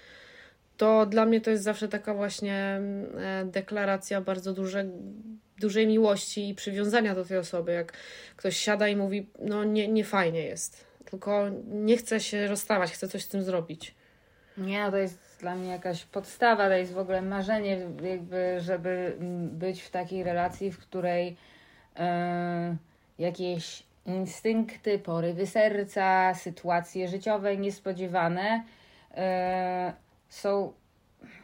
To dla mnie to jest zawsze taka właśnie e, deklaracja bardzo duże, dużej miłości i przywiązania do tej osoby. Jak ktoś siada i mówi, no nie, nie fajnie jest, tylko nie chcę się rozstawać, chcę coś z tym zrobić. Nie, no to jest dla mnie jakaś podstawa, to jest w ogóle marzenie, jakby, żeby być w takiej relacji, w której e, jakieś instynkty, porywy serca, sytuacje życiowe niespodziewane e, są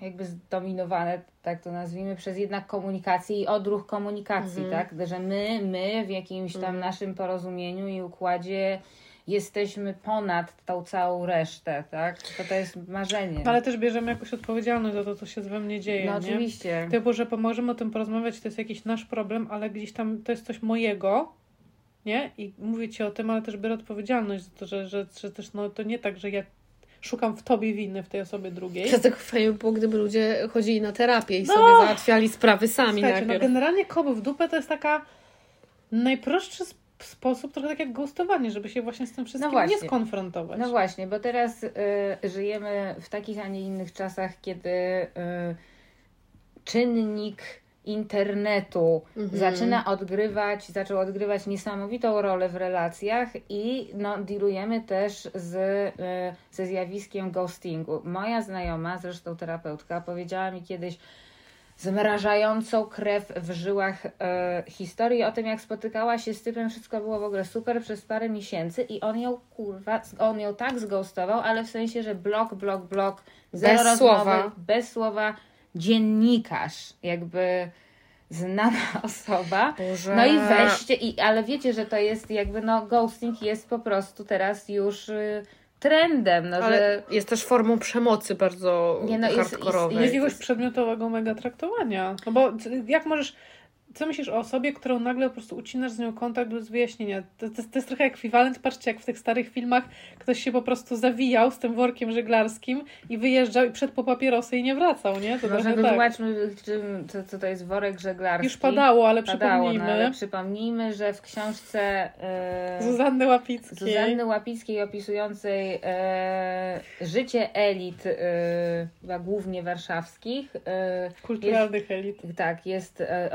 jakby zdominowane, tak to nazwijmy, przez jednak komunikację i odruch komunikacji, tak? Że my, my w jakimś tam naszym porozumieniu i układzie jesteśmy ponad tą całą resztę, tak? To to jest marzenie. Ale też bierzemy jakoś odpowiedzialność za to, co się we mnie dzieje, no nie? oczywiście. Typu, że możemy o tym porozmawiać, to jest jakiś nasz problem, ale gdzieś tam to jest coś mojego, nie? I mówię ci o tym, ale też biorę odpowiedzialność za to, że, że, że też no, to nie tak, że ja szukam w tobie winy w tej osobie drugiej. Dlatego fajnie by było, gdyby ludzie chodzili na terapię i No. sobie załatwiali sprawy sami Słuchajcie, no generalnie kop w dupę to jest taka najprostszy sp- sposób, trochę tak jak ghostowanie, żeby się właśnie z tym wszystkim nie właśnie. skonfrontować. No właśnie, bo teraz y, żyjemy w takich, a nie innych czasach, kiedy y, czynnik internetu Mhm. zaczyna odgrywać, zaczął odgrywać niesamowitą rolę w relacjach i no, dealujemy też z, y, ze zjawiskiem ghostingu. Moja znajoma, zresztą terapeutka, powiedziała mi kiedyś zmrażającą krew w żyłach e, historii o tym, jak spotykała się z typem, wszystko było w ogóle super przez parę miesięcy i on ją kurwa, on ją tak zghostował, ale w sensie, że blok, blok, blok, zero Bez rozmowy, słowa. bez słowa, dziennikarz, jakby znana *laughs* osoba. Boże. No i weźcie, i, ale wiecie, że to jest jakby, no ghosting jest po prostu teraz już y, trendem, no Ale że... jest też formą przemocy bardzo Nie, no jest- hardkorowej. jest- jakiegoś przedmiotowego mega traktowania. No bo jak możesz. Co myślisz o osobie, którą nagle po prostu ucinasz z nią kontakt bez wyjaśnienia? To, to, to jest trochę ekwiwalent. Patrzcie, jak w tych starych filmach ktoś się po prostu zawijał z tym workiem żeglarskim i wyjeżdżał i przed po papierosy i nie wracał, nie? To Może tak. wytłumaczmy, czym, co, co to jest worek żeglarski. Już padało, ale Padało, no, przypomnijmy. ale przypomnijmy, że w książce e, Zuzanny Łapickiej. Zuzanny Łapickiej opisującej e, życie elit, e, chyba głównie warszawskich, e, Kulturalnych elit. tak, jest e,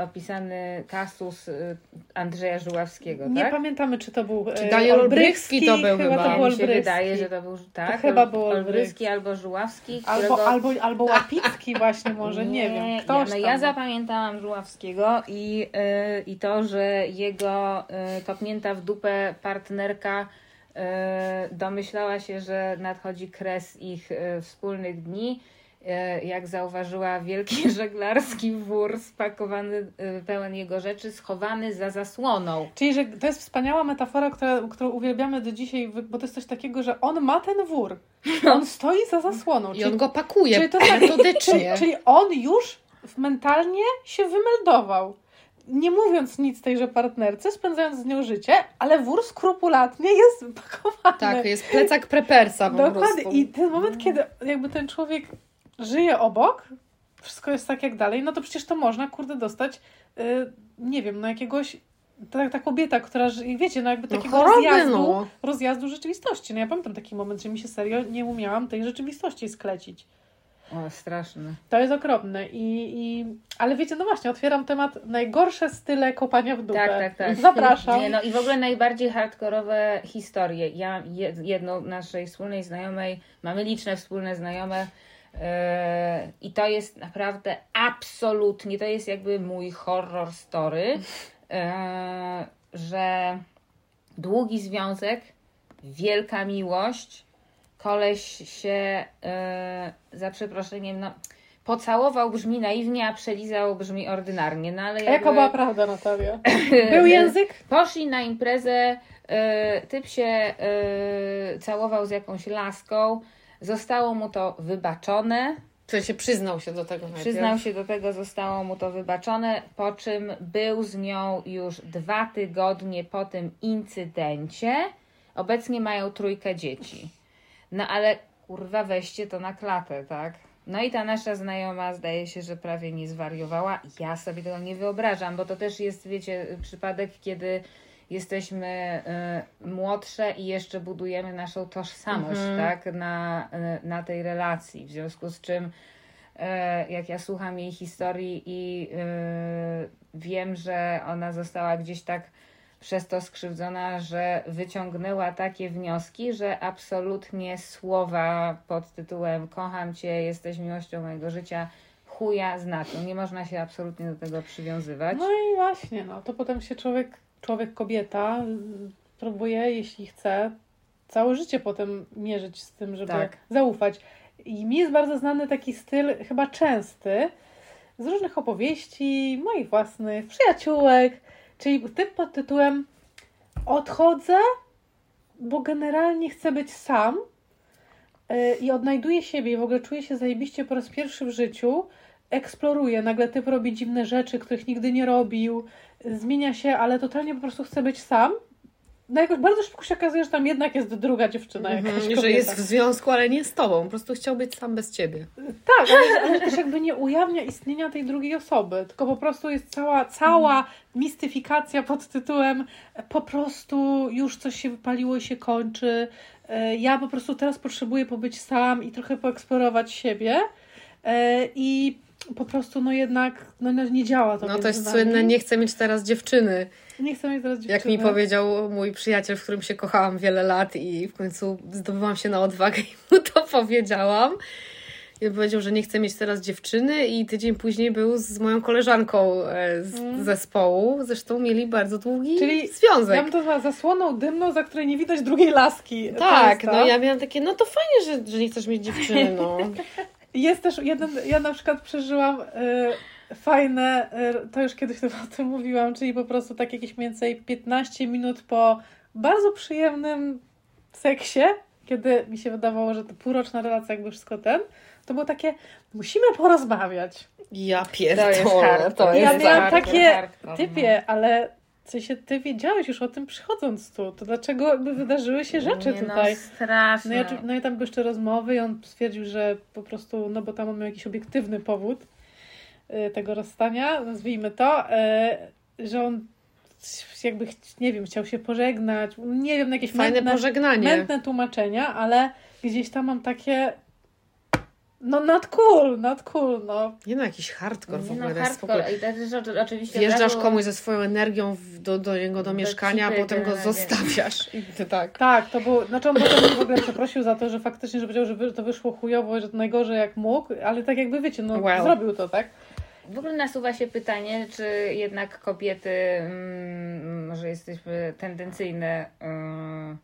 kasus e, Andrzeja Żuławskiego, Nie tak? pamiętamy, czy to był Czy e, Daniel Olbrychski to był chyba. to Nie, był mi się Olbrychski. wydaje, że to był tak. chyba był Olbryski Olbrychski. albo Żuławski, Albo, którego... albo, albo Łapicki właśnie może, nie, wiem. ja, Ktoś no tam. ja zapamiętałam Żuławskiego i, y, i to, że jego y, kopnięta w dupę partnerka y, domyślała się, że nadchodzi kres ich y, wspólnych dni. Y, Jak zauważyła wielki *laughs* żeglarski wór spakowany, y, pełen jego rzeczy, schowany za zasłoną. Czyli, że to jest wspaniała metafora, która, którą uwielbiamy do dzisiaj, bo to jest coś takiego, że on ma ten wór. On stoi za zasłoną. I on go pakuje czyli to tak- czyli, metodycznie. czyli on już mentalnie się wymeldował. Nie mówiąc nic tejże partnerce, spędzając z nią życie, ale wór skrupulatnie jest pakowany. Tak, jest plecak prepersa po Dokładnie. prostu. I ten moment, kiedy jakby ten człowiek żyje obok, wszystko jest tak jak dalej, no to przecież to można, kurde, dostać, y, nie wiem, no jakiegoś, ta, ta kobieta, która, wiecie, no jakby No takiego choroby, rozjazdu, no. rozjazdu rzeczywistości. No ja pamiętam taki moment, że mi się serio nie umiałam tej rzeczywistości sklecić. O, straszne. To jest okropne. I, i... Ale wiecie, no właśnie, otwieram temat najgorsze style kopania w dupę. Tak, tak, tak. Zapraszam. Nie, no i w ogóle najbardziej hardkorowe historie. Ja je- jedną naszej wspólnej znajomej, mamy liczne wspólne znajome yy, i to jest naprawdę absolutnie, to jest jakby mój horror story, yy, że długi związek, wielka miłość, koleś się yy, za przeproszeniem, no pocałował brzmi naiwnie, a przelizał brzmi ordynarnie, no ale A jaka jakby- była prawda, Natalia? *laughs* Był język? Poszli na imprezę, typ się całował z jakąś laską, zostało mu to wybaczone, W sensie przyznał się do tego najpierw. Przyznał się do tego, zostało mu to wybaczone, po czym był z nią już dwa tygodnie po tym incydencie. Obecnie mają trójkę dzieci. No ale kurwa, weźcie to na klatę, tak? No i ta nasza znajoma zdaje się, że prawie nie zwariowała. Ja sobie tego nie wyobrażam, bo to też jest, wiecie, przypadek, kiedy jesteśmy y, młodsze i jeszcze budujemy naszą tożsamość, tak, na, y, na tej relacji. W związku z czym, y, jak ja słucham jej historii i wiem, że ona została gdzieś tak przez to skrzywdzona, że wyciągnęła takie wnioski, że absolutnie słowa pod tytułem kocham cię, jesteś miłością mojego życia, chuja znaczą. Nie można się absolutnie do tego przywiązywać. No i właśnie, no to potem się człowiek, człowiek, kobieta próbuje, jeśli chce, całe życie potem mierzyć z tym, żeby Tak. zaufać. I mi jest bardzo znany taki styl, chyba częsty, z różnych opowieści, moich własnych, przyjaciółek, czyli typ pod tytułem Odchodzę, bo generalnie chcę być sam y, i odnajduję siebie i w ogóle czuję się zajebiście po raz pierwszy w życiu. Eksploruje, nagle typ robi dziwne rzeczy, których nigdy nie robił, zmienia się, ale totalnie po prostu chce być sam. No jakoś bardzo szybko się okazuje, że tam jednak jest druga dziewczyna, jakaś Mhm, kobieta. że jest w związku, ale nie z tobą. Po prostu chciał być sam bez ciebie. Tak, ale, ale też jakby nie ujawnia istnienia tej drugiej osoby, tylko po prostu jest cała, cała mistyfikacja pod tytułem po prostu już coś się wypaliło i się kończy. E, Ja po prostu teraz potrzebuję pobyć sam i trochę poeksplorować siebie. E, I po prostu no jednak no, no nie działa to No to jest nami. słynne, nie chcę mieć teraz dziewczyny. Nie chcę mieć teraz dziewczyny. Jak mi powiedział mój przyjaciel, w którym się kochałam wiele lat i w końcu zdobyłam się na odwagę i mu to powiedziałam. I powiedział, że nie chce mieć teraz dziewczyny i tydzień później był z moją koleżanką e, z Mm. zespołu. Zresztą mieli bardzo długi Czyli związek. Ja bym to nazwała zasłoną dymną, za której nie widać drugiej laski. Tak, no ja miałam takie, no to fajnie, że, że nie chcesz mieć dziewczyny, no. *laughs* Jest też jeden, ja na przykład przeżyłam y, fajne, y, to już kiedyś *laughs* chyba o tym mówiłam, czyli po prostu tak jakieś mniej więcej 15 minut po bardzo przyjemnym seksie, kiedy mi się wydawało, że to półroczna relacja jakby wszystko ten, to było takie, musimy porozmawiać. Ja To jest pierdolę, hardcore. to Ja jest miałam hardcore, takie hardcore, no. Typie, ale w sensie ty wiedziałeś już o tym przychodząc tu, to dlaczego jakby wydarzyły się rzeczy Nie, tutaj? No, straszne. No i, oczy- no i tam były jeszcze rozmowy i on stwierdził, że po prostu, no bo tam on miał jakiś obiektywny powód y, tego rozstania, nazwijmy to, y, że on jakby, nie wiem, chciał się pożegnać, nie wiem, jakieś Fajne mętne, pożegnanie. mętne tłumaczenia, ale gdzieś tam mam takie no not cool, not cool, no. Nie no, jakiś hardcore w Nie, ogóle. no, w ogóle... hardcore. I to jest oczy- oczywiście Wjeżdżasz razu- komuś ze swoją energią w, do, do niego do Do mieszkania, a potem go zostawiasz. I ty tak. Tak, to był, znaczy on potem w ogóle przeprosił za to, że faktycznie, że powiedział, że to wyszło chujowo, że to najgorzej jak mógł, ale tak jakby wiecie, no Well. zrobił to, tak? W ogóle nasuwa się pytanie, czy jednak kobiety, mm, może jesteśmy tendencyjne, mm,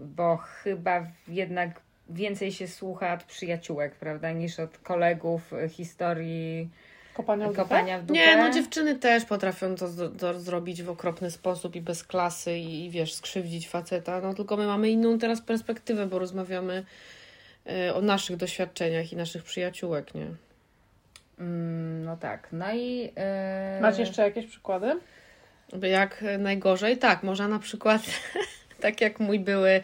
bo chyba jednak więcej się słucha od przyjaciółek, prawda, niż od kolegów y, historii Kopania w dupę. kopania w dupę. Nie, no dziewczyny też potrafią to, to zrobić w okropny sposób i bez klasy i, i wiesz, skrzywdzić faceta. No tylko my mamy inną teraz perspektywę, bo rozmawiamy e, o naszych doświadczeniach i naszych przyjaciółek, nie? Mm, no tak, no i... Yy, Macie jeszcze jakieś przykłady? Jak najgorzej, tak, można na przykład, *laughs* tak jak mój były,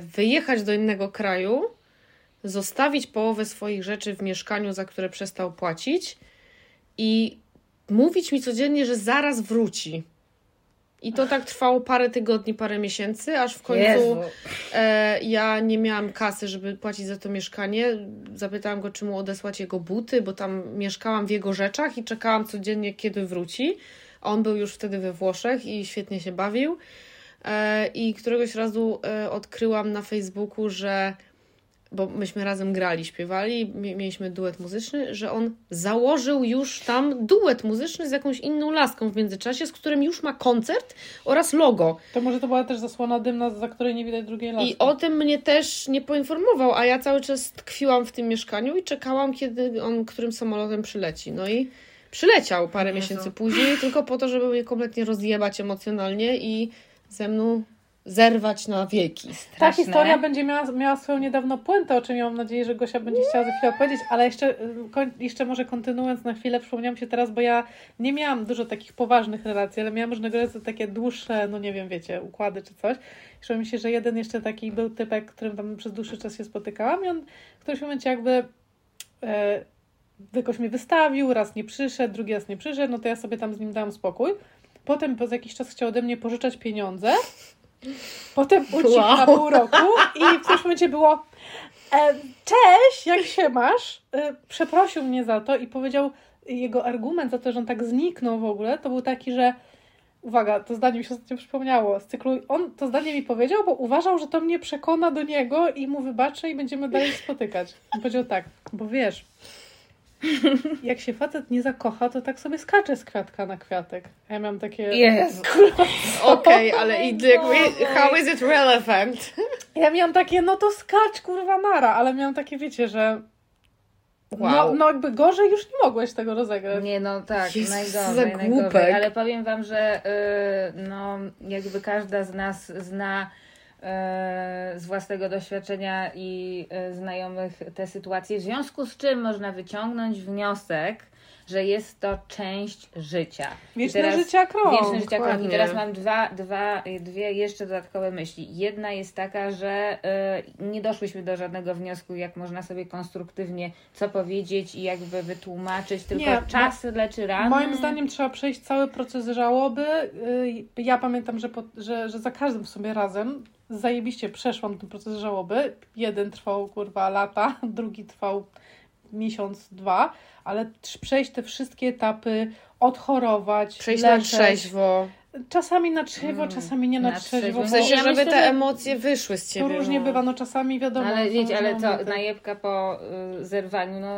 wyjechać do innego kraju, zostawić połowę swoich rzeczy w mieszkaniu, za które przestał płacić i mówić mi codziennie, że zaraz wróci. I to tak trwało parę tygodni, parę miesięcy, aż w końcu e, ja nie miałam kasy, żeby płacić za to mieszkanie. Zapytałam go, czy mu odesłać jego buty, bo tam mieszkałam w jego rzeczach i czekałam codziennie, kiedy wróci. A On był już wtedy we Włoszech i świetnie się bawił. E, I któregoś razu e, odkryłam na Facebooku, że bo myśmy razem grali, śpiewali, mie- mieliśmy duet muzyczny, że on założył już tam duet muzyczny z jakąś inną laską w międzyczasie, z którym już ma koncert oraz logo. To może to była też zasłona dymna, za której nie widać drugiej laski. I o tym mnie też nie poinformował, a ja cały czas tkwiłam w tym mieszkaniu i czekałam, kiedy on którym samolotem przyleci. No i przyleciał parę Jezu. miesięcy później, tylko po to, żeby mnie kompletnie rozjebać emocjonalnie i ze mną zerwać na wieki. Ta Straszne. historia będzie miała, miała swoją niedawno puentę, o czym ja mam nadzieję, że Gosia będzie chciała za chwilę opowiedzieć, ale jeszcze, koń, jeszcze może kontynuując na chwilę, przypomniałam się teraz, bo ja nie miałam dużo takich poważnych relacji, ale miałam różnego rodzaju takie dłuższe, no nie wiem, wiecie, układy czy coś. Przypomniał mi się, że jeden jeszcze taki był typek, którym tam przez dłuższy czas się spotykałam i on w którymś momencie jakby e, jakoś mnie wystawił, raz nie przyszedł, drugi raz nie przyszedł, no to ja sobie tam z nim dałam spokój. Potem po jakiś czas chciał ode mnie pożyczać pieniądze. Potem uciekł Wow. na pół roku i w którymś momencie było e, cześć, jak się masz? E, przeprosił mnie za to i powiedział, jego argument za to, że on tak zniknął w ogóle, to był taki, że uwaga, to zdanie mi się ostatnio przypomniało z cyklu, on to zdanie mi powiedział, bo uważał, że to mnie przekona do niego i mu wybaczę i będziemy dalej spotykać. On powiedział tak, bo wiesz, *laughs* jak się facet nie zakocha, to tak sobie skacze z kwiatka na kwiatek. A ja miałam takie... Jezu. Okej, ale i jakby, how is it relevant? *laughs* Ja miałam takie, no to skacz, kurwa, nara, ale miałam takie, wiecie, że no, Wow. no jakby gorzej już nie mogłeś tego rozegrać. Nie, no tak, Jezus, najgorzej, za najgorzej. głupek. Ale powiem Wam, że y, no, jakby każda z nas zna z własnego doświadczenia i y, znajomych te sytuacje, w związku z czym można wyciągnąć wniosek, że jest to część życia. Wieczne teraz- życia krąg. Wieczny życia krąg. I teraz mam dwa, dwa, dwie jeszcze dodatkowe myśli. Jedna jest taka, że y, nie doszłyśmy do żadnego wniosku, jak można sobie konstruktywnie co powiedzieć i jakby wytłumaczyć, tylko Nie, czas leczy rany. Moim zdaniem trzeba przejść cały proces żałoby. Y, Ja pamiętam, że, po, że, że za każdym sobie razem zajebiście przeszłam ten proces żałoby. Jeden trwał kurwa lata, *laughs* drugi trwał miesiąc, dwa, ale przejść te wszystkie etapy, odchorować, Przejść na leżeć. trzeźwo. Czasami na trzeźwo, Mm, czasami nie na, na trzeźwo. W sensie, ja żeby myślę, te emocje wyszły z ciebie. To różnie no. bywa, no czasami wiadomo. Ale wiecie, ale momenty. najebka po y, zerwaniu, no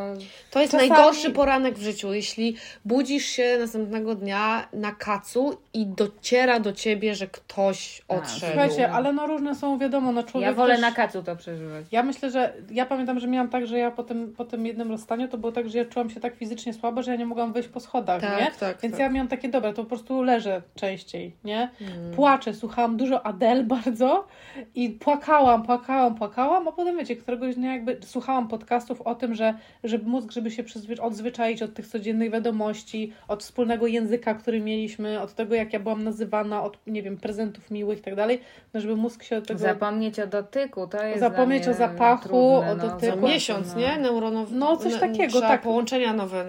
To jest Czasami- najgorszy poranek w życiu, jeśli budzisz się następnego dnia na kacu i dociera do ciebie, że ktoś A, odszedł. Słuchajcie, ale no różne są, wiadomo, no człowiek ja wolę też... na kacu to przeżywać. Ja myślę, że ja pamiętam, że miałam tak, że ja po tym, po tym jednym rozstaniu to było tak, że ja czułam się tak fizycznie słabo, że ja nie mogłam wyjść po schodach, Tak, nie? tak, Więc tak. ja miałam takie, dobra, to po prostu leżę częściej, nie? Mm. Płaczę, słuchałam dużo Adele *laughs* bardzo i płakałam, płakałam, płakałam, a potem wiecie, któregoś dnia jakby słuchałam podcastów o tym, że żeby mózg, żeby się odzwyczaić od tych codziennych wiadomości, od wspólnego języka, który mieliśmy, od tego, jak ja byłam nazywana, od, nie wiem, prezentów miłych i tak dalej, no żeby mózg się od tego... Zapomnieć o dotyku, to jest Zapomnieć o zapachu, trudne, o no. dotyku. Za miesiąc, nie? Neuronow... No, coś ne- takiego, tak. połączenia nowe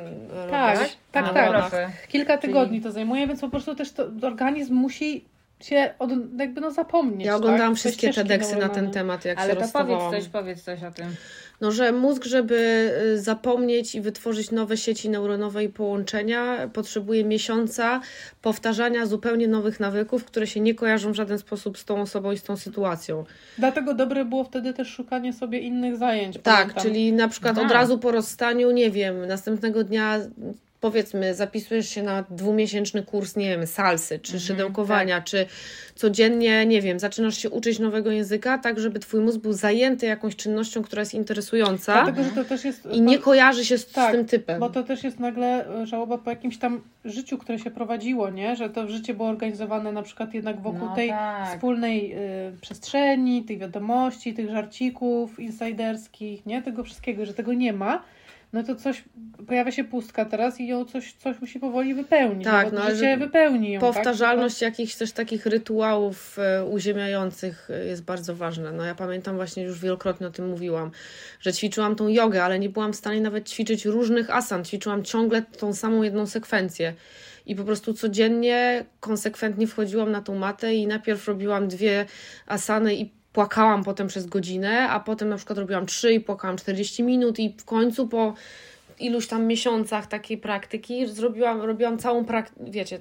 Tak, robić. tak, No, tak. proszę. Kilka Czyli- tygodni to zajmuje, więc po prostu też to, organizm musi się od, jakby no zapomnieć. Ja oglądałam tak? Te wszystkie TEDxy na ten temat, jak Ale się to rozstawałam. powiedz coś, powiedz coś o tym. No, że mózg, żeby y, zapomnieć i wytworzyć nowe sieci neuronowe i połączenia, potrzebuje miesiąca powtarzania zupełnie nowych nawyków, które się nie kojarzą w żaden sposób z tą osobą i z tą sytuacją. Dlatego dobre było wtedy też szukanie sobie innych zajęć. Tak, pamiętam. czyli na przykład Aha. od razu po rozstaniu, nie wiem, następnego dnia powiedzmy, zapisujesz się na dwumiesięczny kurs, nie wiem, salsy, czy szydełkowania, czy codziennie, nie wiem, zaczynasz się uczyć nowego języka, tak żeby twój mózg był zajęty jakąś czynnością, która jest interesująca Dlatego, że to też jest... i nie kojarzy się z, Tak, z tym typem. Bo to też jest nagle e, żałoba po jakimś tam życiu, które się prowadziło, nie? Że to życie było organizowane na przykład jednak wokół No tej tak. wspólnej y, przestrzeni, tych wiadomości, tych żarcików insiderskich, nie? Tego wszystkiego, że tego nie ma. No to coś, pojawia się pustka teraz i ją coś, coś musi powoli wypełnić. Tak, no życie że wypełni ją. Powtarzalność jakichś też takich rytuałów e, uziemiających e, jest bardzo ważna. No ja pamiętam właśnie, już wielokrotnie o tym mówiłam, że ćwiczyłam tą jogę, ale nie byłam w stanie nawet ćwiczyć różnych asan. Ćwiczyłam ciągle tą samą jedną sekwencję. I po prostu codziennie konsekwentnie wchodziłam na tą matę i najpierw robiłam dwie asany i płakałam potem przez godzinę, a potem na przykład robiłam trzy i płakałam 40 minut i w końcu po iluś tam miesiącach takiej praktyki zrobiłam, robiłam całą praktykę, wiecie,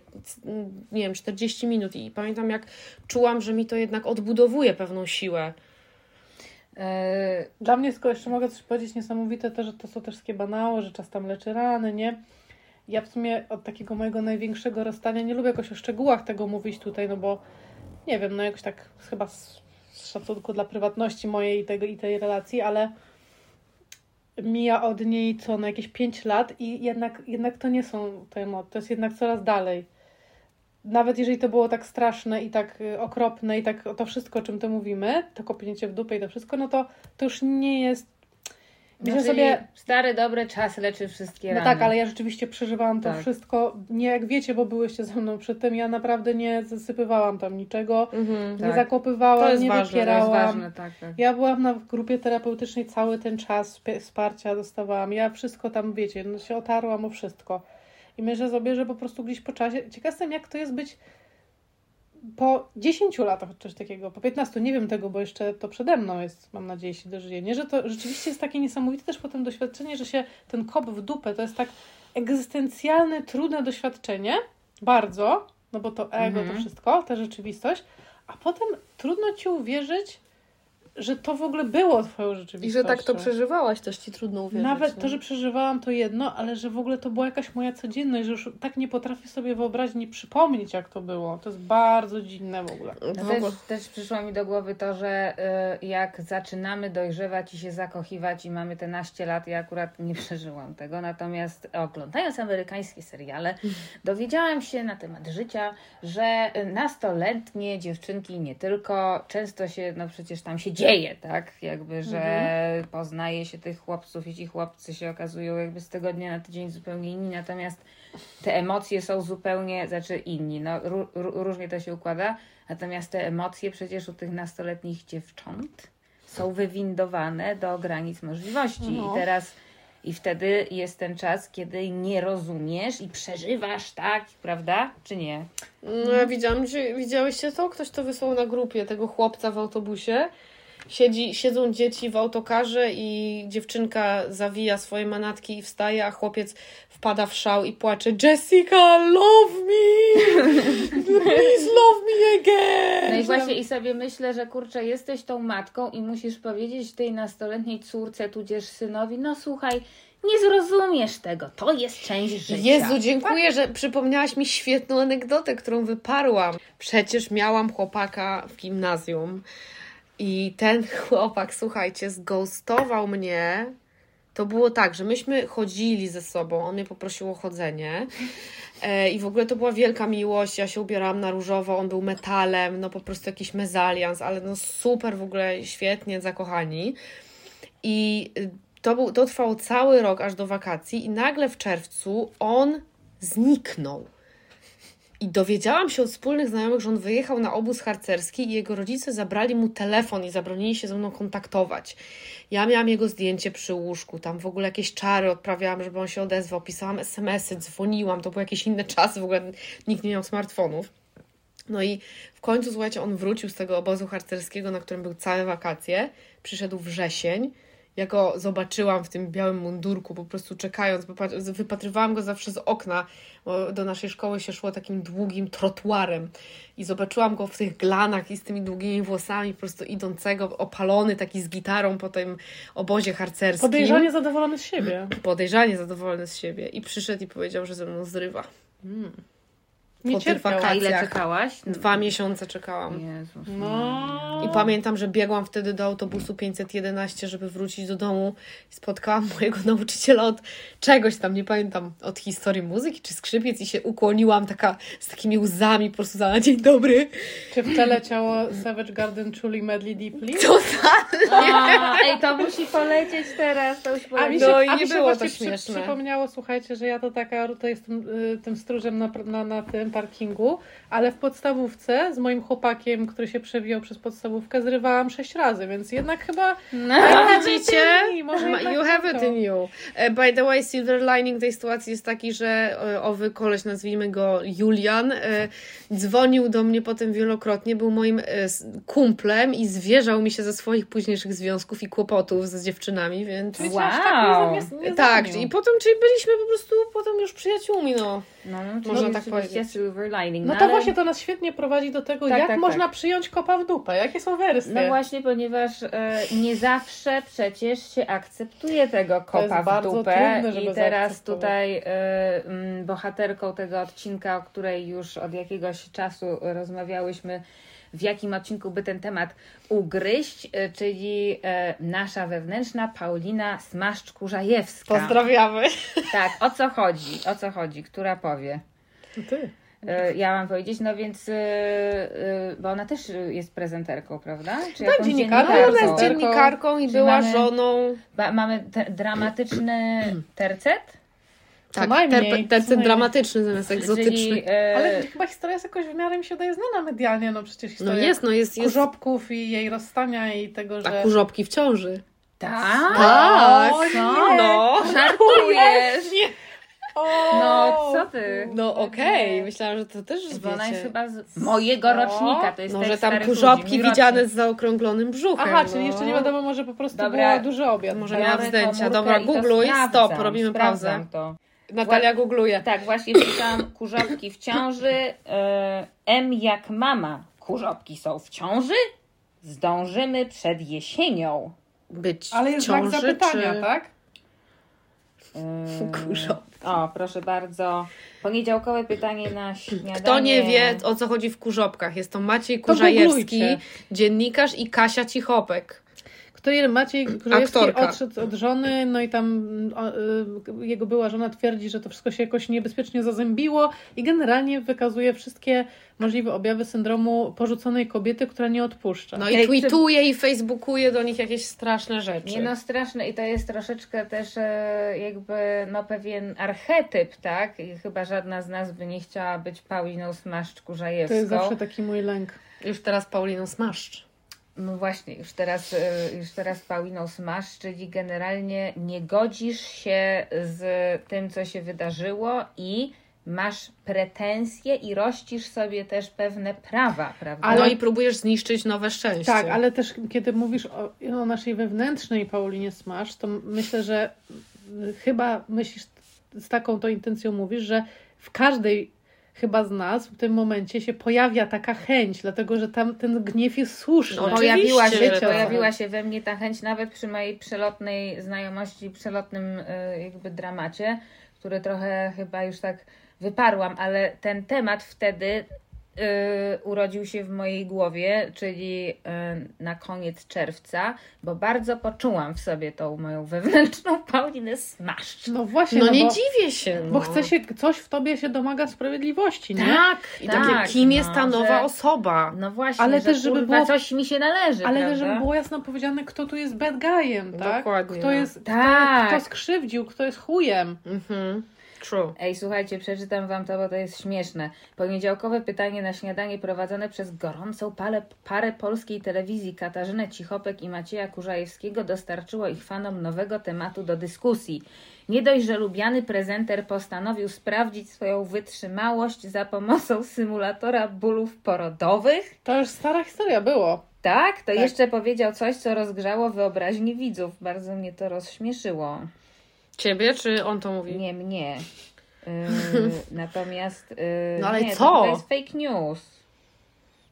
nie wiem, 40 minut i pamiętam jak czułam, że mi to jednak odbudowuje pewną siłę. E, Dla mnie, tylko jeszcze mogę coś powiedzieć niesamowite, to, że to są też wszystkie banały, że czas tam leczy rany, nie? Ja w sumie od takiego mojego największego rozstania nie lubię jakoś o szczegółach tego mówić tutaj, no bo nie wiem, no jakoś tak chyba z, szacunku dla prywatności mojej i, tego, i tej relacji, ale mija od niej co, no jakieś 5 lat i jednak, jednak to nie są te emocje, to jest jednak coraz dalej. nawet jeżeli to było tak straszne i tak y, okropne i tak to wszystko, o czym to mówimy, to kopnięcie w dupę i to wszystko, no to to już nie jest Myślę Znaczy, sobie, Stary, dobry czas leczy wszystkie no rany. tak, ale ja rzeczywiście przeżywałam to Tak. wszystko, nie jak wiecie, bo byłyście ze mną przy tym, ja naprawdę nie zasypywałam tam niczego, Mhm. nie Tak. zakopywałam, To jest nie ważne, wypierałam. ważne, tak, tak. Ja byłam na grupie terapeutycznej cały ten czas, wsparcia dostawałam. Ja wszystko tam, wiecie, no się otarłam o wszystko. I myślę sobie, że po prostu gdzieś po czasie. Ciekaw jestem, jak to jest być po 10 latach, coś takiego, po 15, nie wiem tego, bo jeszcze to przede mną jest, mam nadzieję, się dożyje. Nie, że to rzeczywiście jest takie niesamowite też potem doświadczenie, że się ten kop w dupę, to jest tak egzystencjalne, trudne doświadczenie, bardzo, no bo to ego, Mhm. to wszystko, ta rzeczywistość, a potem trudno ci uwierzyć, że to w ogóle było twoją I rzeczywistością. że tak to przeżywałaś, też ci trudno uwierzyć. Nawet nie? to, że przeżywałam to jedno, ale że w ogóle to była jakaś moja codzienność, że już tak nie potrafię sobie wyobrazić, nie przypomnieć jak to było. To jest bardzo dziwne w ogóle. No W też, ogóle. też przyszło mi do głowy to, że y, jak zaczynamy dojrzewać i się zakochiwać i mamy te naście lat, ja akurat nie *laughs* przeżyłam tego, natomiast oglądając amerykańskie seriale, *laughs* dowiedziałam się na temat życia, że nastoletnie dziewczynki i nie tylko, często się, no przecież tam się dzieje, tak? Jakby, że poznaje się tych chłopców i ci chłopcy się okazują jakby z tygodnia na tydzień zupełnie inni, natomiast te emocje są zupełnie, znaczy inni, no ró- ró- różnie to się układa, natomiast te emocje przecież u tych nastoletnich dziewcząt są wywindowane do granic możliwości No. i teraz i wtedy jest ten czas, kiedy nie rozumiesz i przeżywasz, tak, prawda, czy nie? No ja widziałam, że widziałyście to? Ktoś to wysłał na grupie tego chłopca w autobusie. Siedzi, siedzą dzieci w autokarze i dziewczynka zawija swoje manatki i wstaje, a chłopiec wpada w szał i płacze Jessica, love me! Please love me again! No i właśnie i sobie myślę, że kurczę, jesteś tą matką i musisz powiedzieć tej nastoletniej córce, tudzież synowi, no słuchaj, nie zrozumiesz tego, to jest część życia. Jezu, dziękuję, że przypomniałaś mi świetną anegdotę, którą wyparłam. Przecież miałam chłopaka w gimnazjum i ten *laughs* chłopak, słuchajcie, zghostował mnie. To było tak, że myśmy chodzili ze sobą, on mnie poprosił o chodzenie e, i w ogóle to była wielka miłość, ja się ubierałam na różowo, on był metalem, no po prostu jakiś mezalians, ale no super w ogóle, świetnie, zakochani. I y, to, był, to trwało cały rok aż do wakacji, i nagle w czerwcu on zniknął. I dowiedziałam się od wspólnych znajomych, że on wyjechał na obóz harcerski i jego rodzice zabrali mu telefon i zabronili się ze mną kontaktować. Ja miałam jego zdjęcie przy łóżku, tam w ogóle jakieś czary odprawiałam, żeby on się odezwał, pisałam SMS-y, dzwoniłam, to były jakieś inne czasy, w ogóle nikt nie miał smartfonów. No i w końcu, słuchajcie, on wrócił z tego obozu harcerskiego, na którym był całe wakacje. Przyszedł wrzesień. Ja go zobaczyłam w tym białym mundurku, po prostu czekając, wypa- wypatrywałam go zawsze z okna, bo do naszej szkoły się szło takim długim trotuarem i zobaczyłam go w tych glanach i z tymi długimi włosami, po prostu idącego, opalony taki z gitarą po tym obozie harcerskim. Podejrzanie zadowolony z siebie. Podejrzanie zadowolony z siebie i przyszedł i powiedział, że ze mną zrywa. Nie Po tych cierpiał. A ile wakacjach. czekałaś? Dwa miesiące czekałam. Jezus. No. I pamiętam, że biegłam wtedy do autobusu 511, żeby wrócić do domu i spotkałam *laughs* mojego nauczyciela od czegoś tam, nie pamiętam, od historii muzyki czy skrzypiec i się ukłoniłam taka z takimi łzami po prostu za dzień dobry. Czy w tle leciało Savage Garden Truly Madly Deeply? *laughs* A, ej, to musi polecieć teraz, to już A mi poleci. się, No i a nie mi się było to właśnie przy, śmieszne. przypomniało, słuchajcie, że ja to taka, to jestem y, tym stróżem na, na, na tym parkingu, ale w podstawówce z moim chłopakiem, który się przewijał przez podstawówkę, zrywałam sześć razy, więc jednak chyba No. Tak, Widzicie? You have it in you. E, By the way, silver lining tej sytuacji jest taki, że e, owy koleś, nazwijmy go Julian, e, dzwonił do mnie potem wielokrotnie, był moim kumplem i zwierzał mi się ze swoich późniejszych związków i kłopotów z dziewczynami, więc... Wow. tak nie, Tak, i potem, czyli byliśmy po prostu potem już przyjaciółmi, no. No, no, Można tak powiedzieć. Silver lining. No to ale- właśnie to nas świetnie prowadzi do tego, Tak, jak tak, można tak. przyjąć kopa w dupę, jakie są wersje. No właśnie, ponieważ e, nie zawsze przecież się akceptuje tego kopa w dupę. trudne, I teraz tutaj e, bohaterką tego odcinka, o której już od jakiegoś czasu rozmawiałyśmy, w jakim odcinku by ten temat ugryźć, e, czyli nasza wewnętrzna Paulina Smaszcz-Kurzajewska. Pozdrawiamy. Tak, o co chodzi? O co chodzi? Która powie? To ty. E, ja mam powiedzieć, no więc, e, e, bo ona też jest prezenterką, prawda? Czy Tak, jakąś dziennikarką. Ale ona dziennikarką? jest dziennikarką i Czy była mamy- żoną. Ba, mamy te, dramatyczny tercet, Tak, najmniej, tercet dramatyczny zamiast egzotyczny. czyli e, Ale chyba historia jest jakoś w miarę mi się daje znana medialnie, no przecież No historia jest, no jest, jest. kurzopków i jej rozstania i tego, że... A kurzopki w ciąży. tak, Tak. O, co? nie. No. Żartujesz! O! No, co ty? No okej, myślałam, że to też Bo ona jest wiecie. chyba z mojego rocznika, to jest No, że tam starych kurzopki mój widziane rocznik. z zaokrąglonym brzuchem. Aha, no. czyli jeszcze nie wiadomo, może po prostu Dobra. było duży obiad. Może miała zdjęcia. komórkę Dobra, i to googluj, sprawdzam, stop, robimy sprawdzam pauzę. To. Natalia googluje. Tak, właśnie wpisałam kurzopki w ciąży. E, M jak mama. Kurzopki są w ciąży? Zdążymy przed jesienią. Być Ale w jest znak ciąży, zapytania, czy... tak? E, Kurzopki. O, proszę bardzo. Poniedziałkowe pytanie na śniadanie. Kto nie wie, o co chodzi w kurzopkach, jest to Maciej To Kurzajewski, googlujcie. dziennikarz i Kasia Cichopek. Który Maciej Kurzajewski Aktorka. odszedł od żony, no i tam o, y, jego była żona twierdzi, że to wszystko się jakoś niebezpiecznie zazębiło i generalnie wykazuje wszystkie możliwe objawy syndromu porzuconej kobiety, która nie odpuszcza. No i Ej, tweetuje i facebookuje do nich jakieś straszne rzeczy. Nie no, straszne i to jest troszeczkę też e, jakby no pewien archetyp, tak? I chyba żadna z nas by nie chciała być Pauliną Smaszcz-Kurzajewską. to jest zawsze taki mój lęk. Już teraz Pauliną Smaszcz. No właśnie, już teraz, e, już teraz Pauliną Smasz, czyli generalnie nie godzisz się z tym, co się wydarzyło i masz pretensje i rościsz sobie też pewne prawa, prawda? Ale- No i próbujesz zniszczyć nowe szczęście. Tak, ale też kiedy mówisz o, o naszej wewnętrznej Paulinie Smash, to myślę, że chyba myślisz z taką to intencją mówisz, że w każdej chyba z nas w tym momencie się pojawia taka chęć, dlatego że tam ten gniew jest słuszny. No, Pojawiła się, tak. pojawiła się we mnie ta chęć nawet przy mojej przelotnej znajomości, przelotnym e, jakby dramacie, który trochę chyba już tak wyparłam, ale ten temat wtedy urodził się w mojej głowie, czyli e, na koniec czerwca, bo bardzo poczułam w sobie tą moją wewnętrzną Paulinę smaszcz. No właśnie, No no nie bo, dziwię się. No. bo chce się, coś w tobie się domaga sprawiedliwości, nie? Tak, I tak, takie, kim jest ta no, nowa że- osoba? No właśnie, Ale że też, żeby kurwa, było- coś mi się należy, Ale prawda? też, żeby było jasno powiedziane, kto tu jest bad guyem, tak? Dokładnie. Kto jest, Tak. kto, kto skrzywdził, kto jest chujem. Mhm. True. Ej, słuchajcie, przeczytam wam to, bo to jest śmieszne. Poniedziałkowe pytanie na śniadanie prowadzone przez gorącą parę, parę polskiej telewizji Katarzynę Cichopek i Macieja Kurzajewskiego dostarczyło ich fanom nowego tematu do dyskusji. Nie dość, że lubiany prezenter postanowił sprawdzić swoją wytrzymałość za pomocą *laughs* symulatora bólów porodowych, To już stara historia było. tak? To jeszcze powiedział coś, co rozgrzało wyobraźnię widzów. Bardzo mnie to rozśmieszyło. Ciebie, czy on to mówi? Nie, mnie. Yy, *laughs* natomiast. Yy, No ale nie, co? To, jest fake news.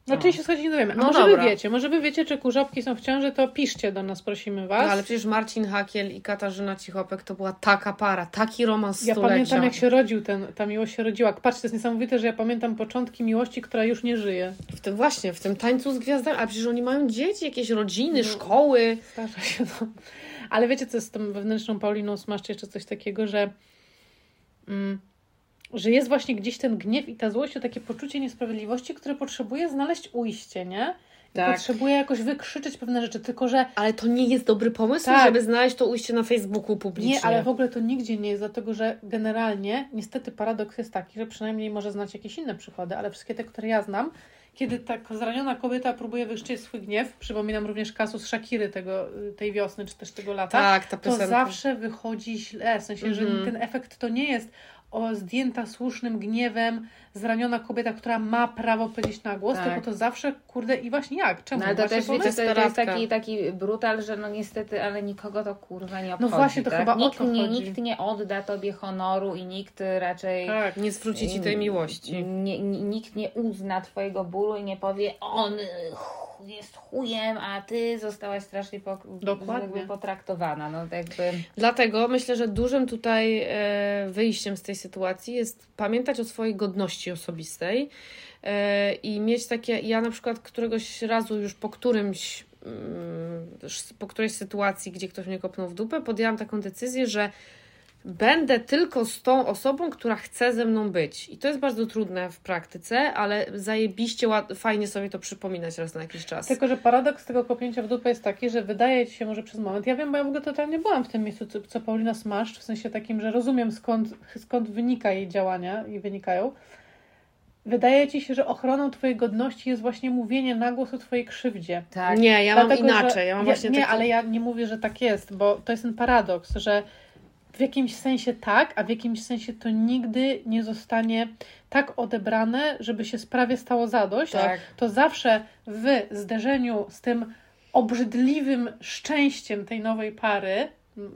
Znaczy się słuchajcie, nie dowiemy. A No może dobra. wy wiecie, może wy wiecie, czy kurzopki są w ciąży, to piszcie do nas, prosimy was. No, ale przecież Marcin Hakiel i Katarzyna Cichopek to była taka para, taki romans ja stulecia. pamiętam, jak się rodził ten, ta miłość się rodziła. Patrzcie, to jest niesamowite, że ja pamiętam początki miłości, która już nie żyje. W tym właśnie, w tym tańcu z gwiazdami, a przecież oni mają dzieci, jakieś rodziny, No. szkoły. Zdarza się to. Ale wiecie, co z tą wewnętrzną Pauliną Smaszczy jeszcze coś takiego, że mm, że jest właśnie gdzieś ten gniew i ta złość, to takie poczucie niesprawiedliwości, które potrzebuje znaleźć ujście, nie? Tak. Potrzebuje jakoś wykrzyczeć pewne rzeczy, tylko że Ale to nie jest dobry pomysł, Tak. żeby znaleźć to ujście na Facebooku publicznie. Nie, ale w ogóle to nigdzie nie jest, dlatego że generalnie, niestety paradoks jest taki, że przynajmniej może znać jakieś inne przykłady, ale wszystkie te, które ja znam, kiedy ta zraniona kobieta próbuje wyszczeć swój gniew, przypominam również kasus Shakiry tego, tej wiosny, czy też tego lata, Tak, ta to zawsze wychodzi źle, w sensie, że Mhm. ten efekt to nie jest o zdjęta słusznym gniewem zraniona kobieta, która ma prawo powiedzieć na głos, Tak. tylko to zawsze, kurde, i właśnie jak? Czemu? No ale to Właśnie też wiecie, to, to jest taki, taki brutal, że no niestety, ale nikogo to kurwa nie obchodzi. właśnie, to tak? chyba o nikt nie, chodzi. Nikt nie odda tobie honoru i nikt raczej. Tak. Nie zwróci ci tej miłości. Nie, nikt nie uzna twojego bólu i nie powie, on jest chujem, a ty zostałaś strasznie pok- Dokładnie. jakby potraktowana. No to jakby. Dlatego myślę, że dużym tutaj e, wyjściem z tej sytuacji jest pamiętać o swojej godności osobistej e, i mieć takie. Ja na przykład któregoś razu już po którymś mm, po którejś sytuacji, gdzie ktoś mnie kopnął w dupę, podjęłam taką decyzję, że będę tylko z tą osobą, która chce ze mną być. I to jest bardzo trudne w praktyce, ale zajebiście fajnie sobie to przypominać raz na jakiś czas. Tylko, że paradoks tego kopnięcia w dupę jest taki, że wydaje ci się może przez moment, ja wiem, bo ja w ogóle totalnie byłam w tym miejscu, co, co Paulina Smaszcz, w sensie takim, że rozumiem skąd, skąd wynika jej działania i wynikają. Wydaje ci się, że ochroną twojej godności jest właśnie mówienie na głos o twojej krzywdzie. Tak. Nie, ja mam Dlatego, inaczej. że- Ja mam właśnie Nie, taki... ale ja nie mówię, że tak jest, bo to jest ten paradoks, że w jakimś sensie tak, a w jakimś sensie to nigdy nie zostanie tak odebrane, żeby się sprawie stało zadość. Tak. To zawsze w zderzeniu z tym obrzydliwym szczęściem tej nowej pary,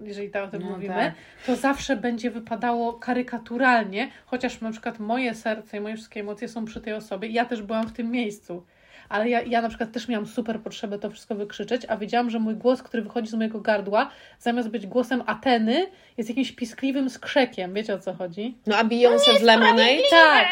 jeżeli tak o tym No mówimy, tak. to zawsze będzie wypadało karykaturalnie, chociaż na przykład moje serce i moje wszystkie emocje są przy tej osobie. Ja też byłam w tym miejscu. Ale ja, ja na przykład też miałam super potrzebę to wszystko wykrzyczeć, a wiedziałam, że mój głos, który wychodzi z mojego gardła, zamiast być głosem Ateny, jest jakimś piskliwym skrzekiem. Wiecie o co chodzi? No a Beyoncé w Lemonade? Tak!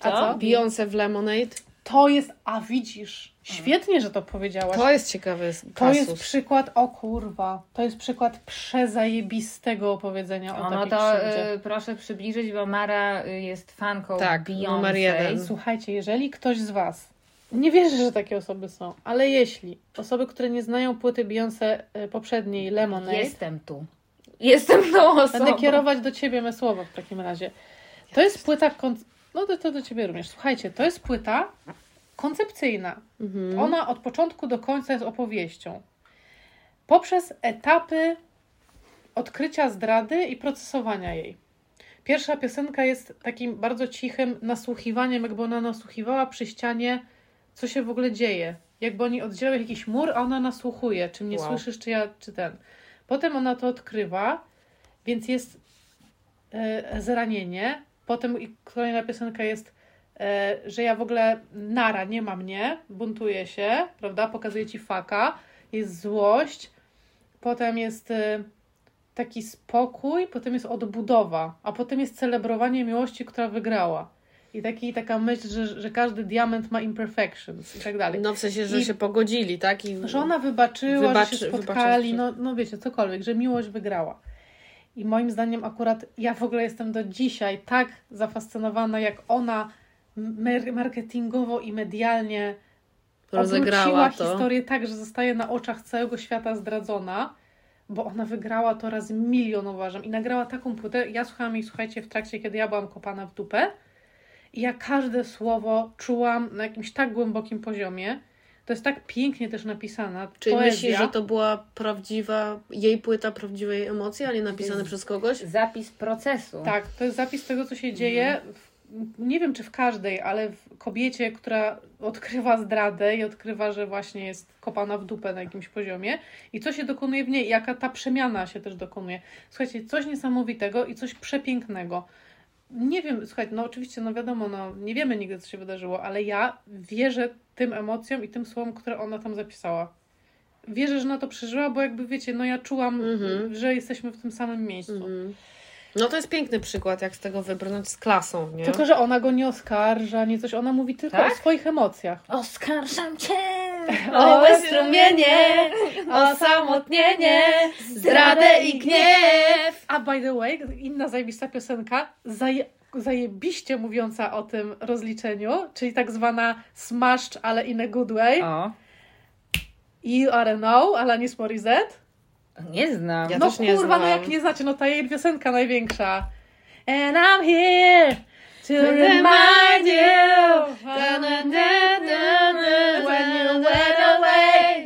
A Co? Beyoncé w Lemonade? To jest, a widzisz, świetnie, że to powiedziałaś. To jest ciekawy To kasus. jest przykład, o kurwa, to jest przykład przezajebistego opowiedzenia o no to y, proszę przybliżyć, bo Mara y, jest fanką Tak, numer Beyoncé. jeden. Słuchajcie, jeżeli ktoś z Was, nie wierzę, że takie osoby są, ale jeśli osoby, które nie znają płyty Beyoncé y, poprzedniej, Lemonade, Jestem tu. Jestem tą osobą. będę kierować do Ciebie me słowa w takim razie. To jest płyta, kon... no to, to do Ciebie również. Słuchajcie, to jest płyta koncepcyjna. Mhm. Ona od początku do końca jest opowieścią. Poprzez etapy odkrycia zdrady i procesowania jej. Pierwsza piosenka jest takim bardzo cichym nasłuchiwaniem, jakby ona nasłuchiwała przy ścianie, co się w ogóle dzieje. Jakby oni oddzielały jakiś mur, a ona nasłuchuje, czy mnie Wow. słyszysz, czy ja, czy ten. Potem ona to odkrywa, więc jest e, zranienie. Potem i kolejna piosenka jest, e, że ja w ogóle nara, nie ma mnie, buntuję się, prawda? Pokazuję ci faka, jest złość, potem jest e, taki spokój, potem jest odbudowa, a potem jest celebrowanie miłości, która wygrała. I taki, taka myśl, że, że każdy diament ma imperfections i tak dalej. No w sensie, że I- się pogodzili, tak? I... Że ona wybaczyła, Wybaczy- że się spotkali, no, no wiecie, cokolwiek, że miłość wygrała. I moim zdaniem akurat ja w ogóle jestem do dzisiaj tak zafascynowana, jak ona marketingowo i medialnie rozegrała to. historię tak, że zostaje na oczach całego świata zdradzona, bo ona wygrała to razy milion uważam i nagrała taką płytę. Ja słuchałam jej, słuchajcie, w trakcie, kiedy ja byłam kopana w dupę i ja każde słowo czułam na jakimś tak głębokim poziomie. To jest tak pięknie też napisana. Czyli poezja. myślisz, że to była prawdziwa, jej płyta prawdziwej emocji, a nie napisane przez kogoś? Zapis procesu. Tak, to jest zapis tego, co się dzieje. W, nie wiem, czy w każdej, ale w kobiecie, która odkrywa zdradę i odkrywa, że właśnie jest kopana w dupę na jakimś poziomie i co się dokonuje w niej, jaka ta przemiana się też dokonuje. Słuchajcie, coś niesamowitego i coś przepięknego. Nie wiem, słuchajcie, no oczywiście, no wiadomo, no nie wiemy nigdy, co się wydarzyło, ale ja wierzę tym emocjom i tym słowom, które ona tam zapisała. Wierzę, że ona to przeżyła, bo jakby wiecie, no ja czułam, Mhm. że jesteśmy w tym samym miejscu. Mhm. No to jest piękny przykład, jak z tego wybrnąć z klasą, nie? Tylko, że ona go nie oskarża, nie coś, ona mówi tylko Tak? o swoich emocjach. Oskarżam cię O o strumienie, osamotnienie, zdradę i gniew. A by the way, inna zajebista piosenka, zaje, zajebiście mówiąca o tym rozliczeniu, czyli tak zwana smashed, ale in a good way. O, You are know, Alanis Morissette. nie znam. Ja no też nie kurwa, no jak nie znacie, no ta jej piosenka największa. And I'm here to remind you when you went away.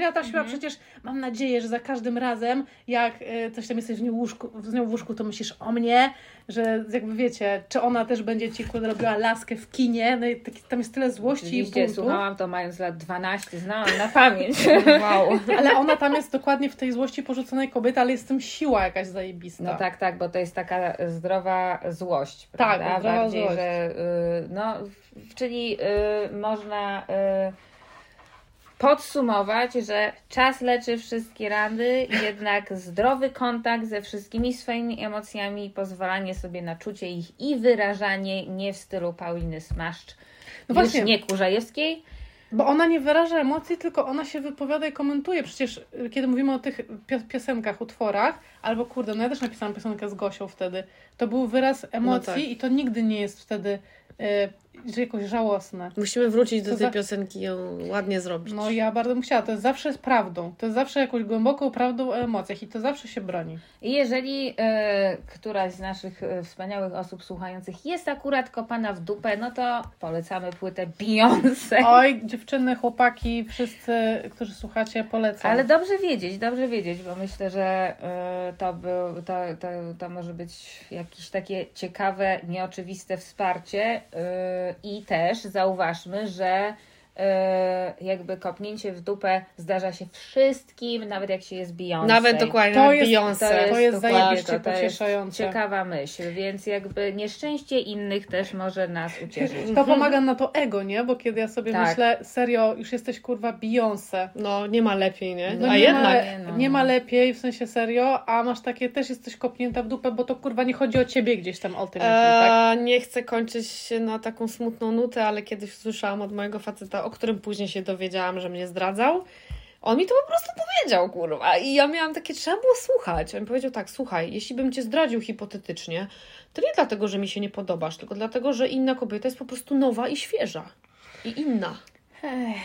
Ja tam śpiewa przecież, mam nadzieję, że za każdym razem, jak y, coś tam jesteś w nią, łóżku, z nią w łóżku, to myślisz o mnie, że jakby wiecie, czy ona też będzie ci kurde robiła laskę w kinie, no i taki, tam jest tyle złości i Oczywiście buntu. słuchałam to mając lat 12, znałam na pamięć. *laughs* Wow. Ale ona tam jest dokładnie w tej złości porzuconej kobiety, ale jest w tym siła jakaś zajebista. No tak, tak, bo to jest taka zdrowa złość, Tak, prawda? zdrowa Bardziej, złość. że y, no, w- czyli y, można y, podsumować, że czas leczy wszystkie rany, jednak zdrowy kontakt ze wszystkimi swoimi emocjami i pozwalanie sobie na czucie ich i wyrażanie nie w stylu Pauliny Smaszcz, No właśnie. nie Kurzajewskiej, Bo ona nie wyraża emocji, tylko ona się wypowiada i komentuje. Przecież y, kiedy mówimy o tych pio- piosenkach, utworach, albo kurde, no ja też napisałam piosenkę z Gosią wtedy, to był wyraz emocji tak. i to nigdy nie jest wtedy y, jakoś żałosne. Musimy wrócić do To tej za- piosenki i ją ładnie zrobić. No ja bardzo bym chciała, to jest zawsze z prawdą. To jest zawsze jakąś głęboką prawdą o emocjach i to zawsze się broni. I jeżeli e, któraś z naszych e, wspaniałych osób słuchających jest akurat kopana w dupę, no to polecamy płytę Beyoncé. Oj, dziewczyny, chłopaki, wszyscy, którzy słuchacie, polecam. Ale dobrze wiedzieć, dobrze wiedzieć, bo myślę, że e, to, był, to, to, to może być jakieś takie ciekawe, nieoczywiste wsparcie e, i też zauważmy, że jakby kopnięcie w dupę zdarza się wszystkim, nawet jak się jest Beyoncé. Nawet dokładnie, To jest- Beyoncé. to jest dokładnie zajebiście to, to jest pocieszające. Ciekawa myśl, więc jakby nieszczęście innych też może nas ucieszyć. To pomaga na to ego, nie? Bo kiedy ja sobie Tak. myślę, serio, już jesteś kurwa Beyoncé. No, nie ma lepiej, nie? No A nie, jednak. ma, no. nie ma lepiej, w sensie serio, a masz takie, też jesteś kopnięta w dupę, bo to kurwa nie chodzi o ciebie gdzieś tam ultimately, tak? E, nie chcę kończyć na taką smutną nutę, ale kiedyś słyszałam od mojego faceta, o którym później się dowiedziałam, że mnie zdradzał. On mi to po prostu powiedział, kurwa. I ja miałam takie, trzeba było słuchać. On mi powiedział tak, słuchaj, jeśli bym cię zdradził hipotetycznie, to nie dlatego, że mi się nie podobasz, tylko dlatego, że inna kobieta jest po prostu nowa i świeża. I inna.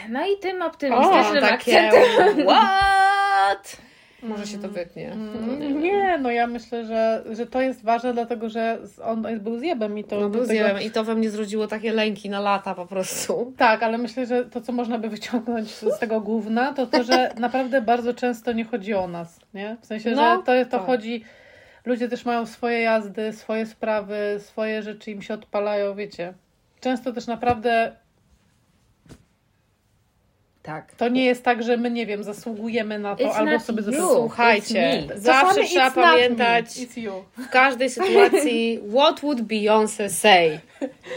No i tym O, optymistycznym takie akcentem. *laughs* what? Może się to wytnie. No, nie, Mm, Nie, no ja myślę, że, że to jest ważne, dlatego że on był zjebem i to... No był tego- zjebem i to we mnie zrodziło takie lęki na lata po prostu. Tak, ale myślę, że to, co można by wyciągnąć z tego główna, to to, że *laughs* naprawdę bardzo często nie chodzi o nas, nie? W sensie, No, że to, to tak. chodzi... Ludzie też mają swoje jazdy, swoje sprawy, swoje rzeczy im się odpalają, wiecie. Często też naprawdę Tak. to nie jest tak, że my, nie wiem, zasługujemy na to, It's albo sobie zasługujemy. Słuchajcie, zawsze trzeba pamiętać w każdej sytuacji *laughs* what would Beyoncé say.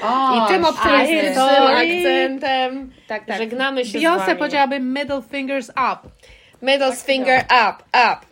O, I tym optymistycznym akcentem Tak, tak. żegnamy się z Beyoncé wami. powiedziałaby middle fingers up. Middle finger up, up.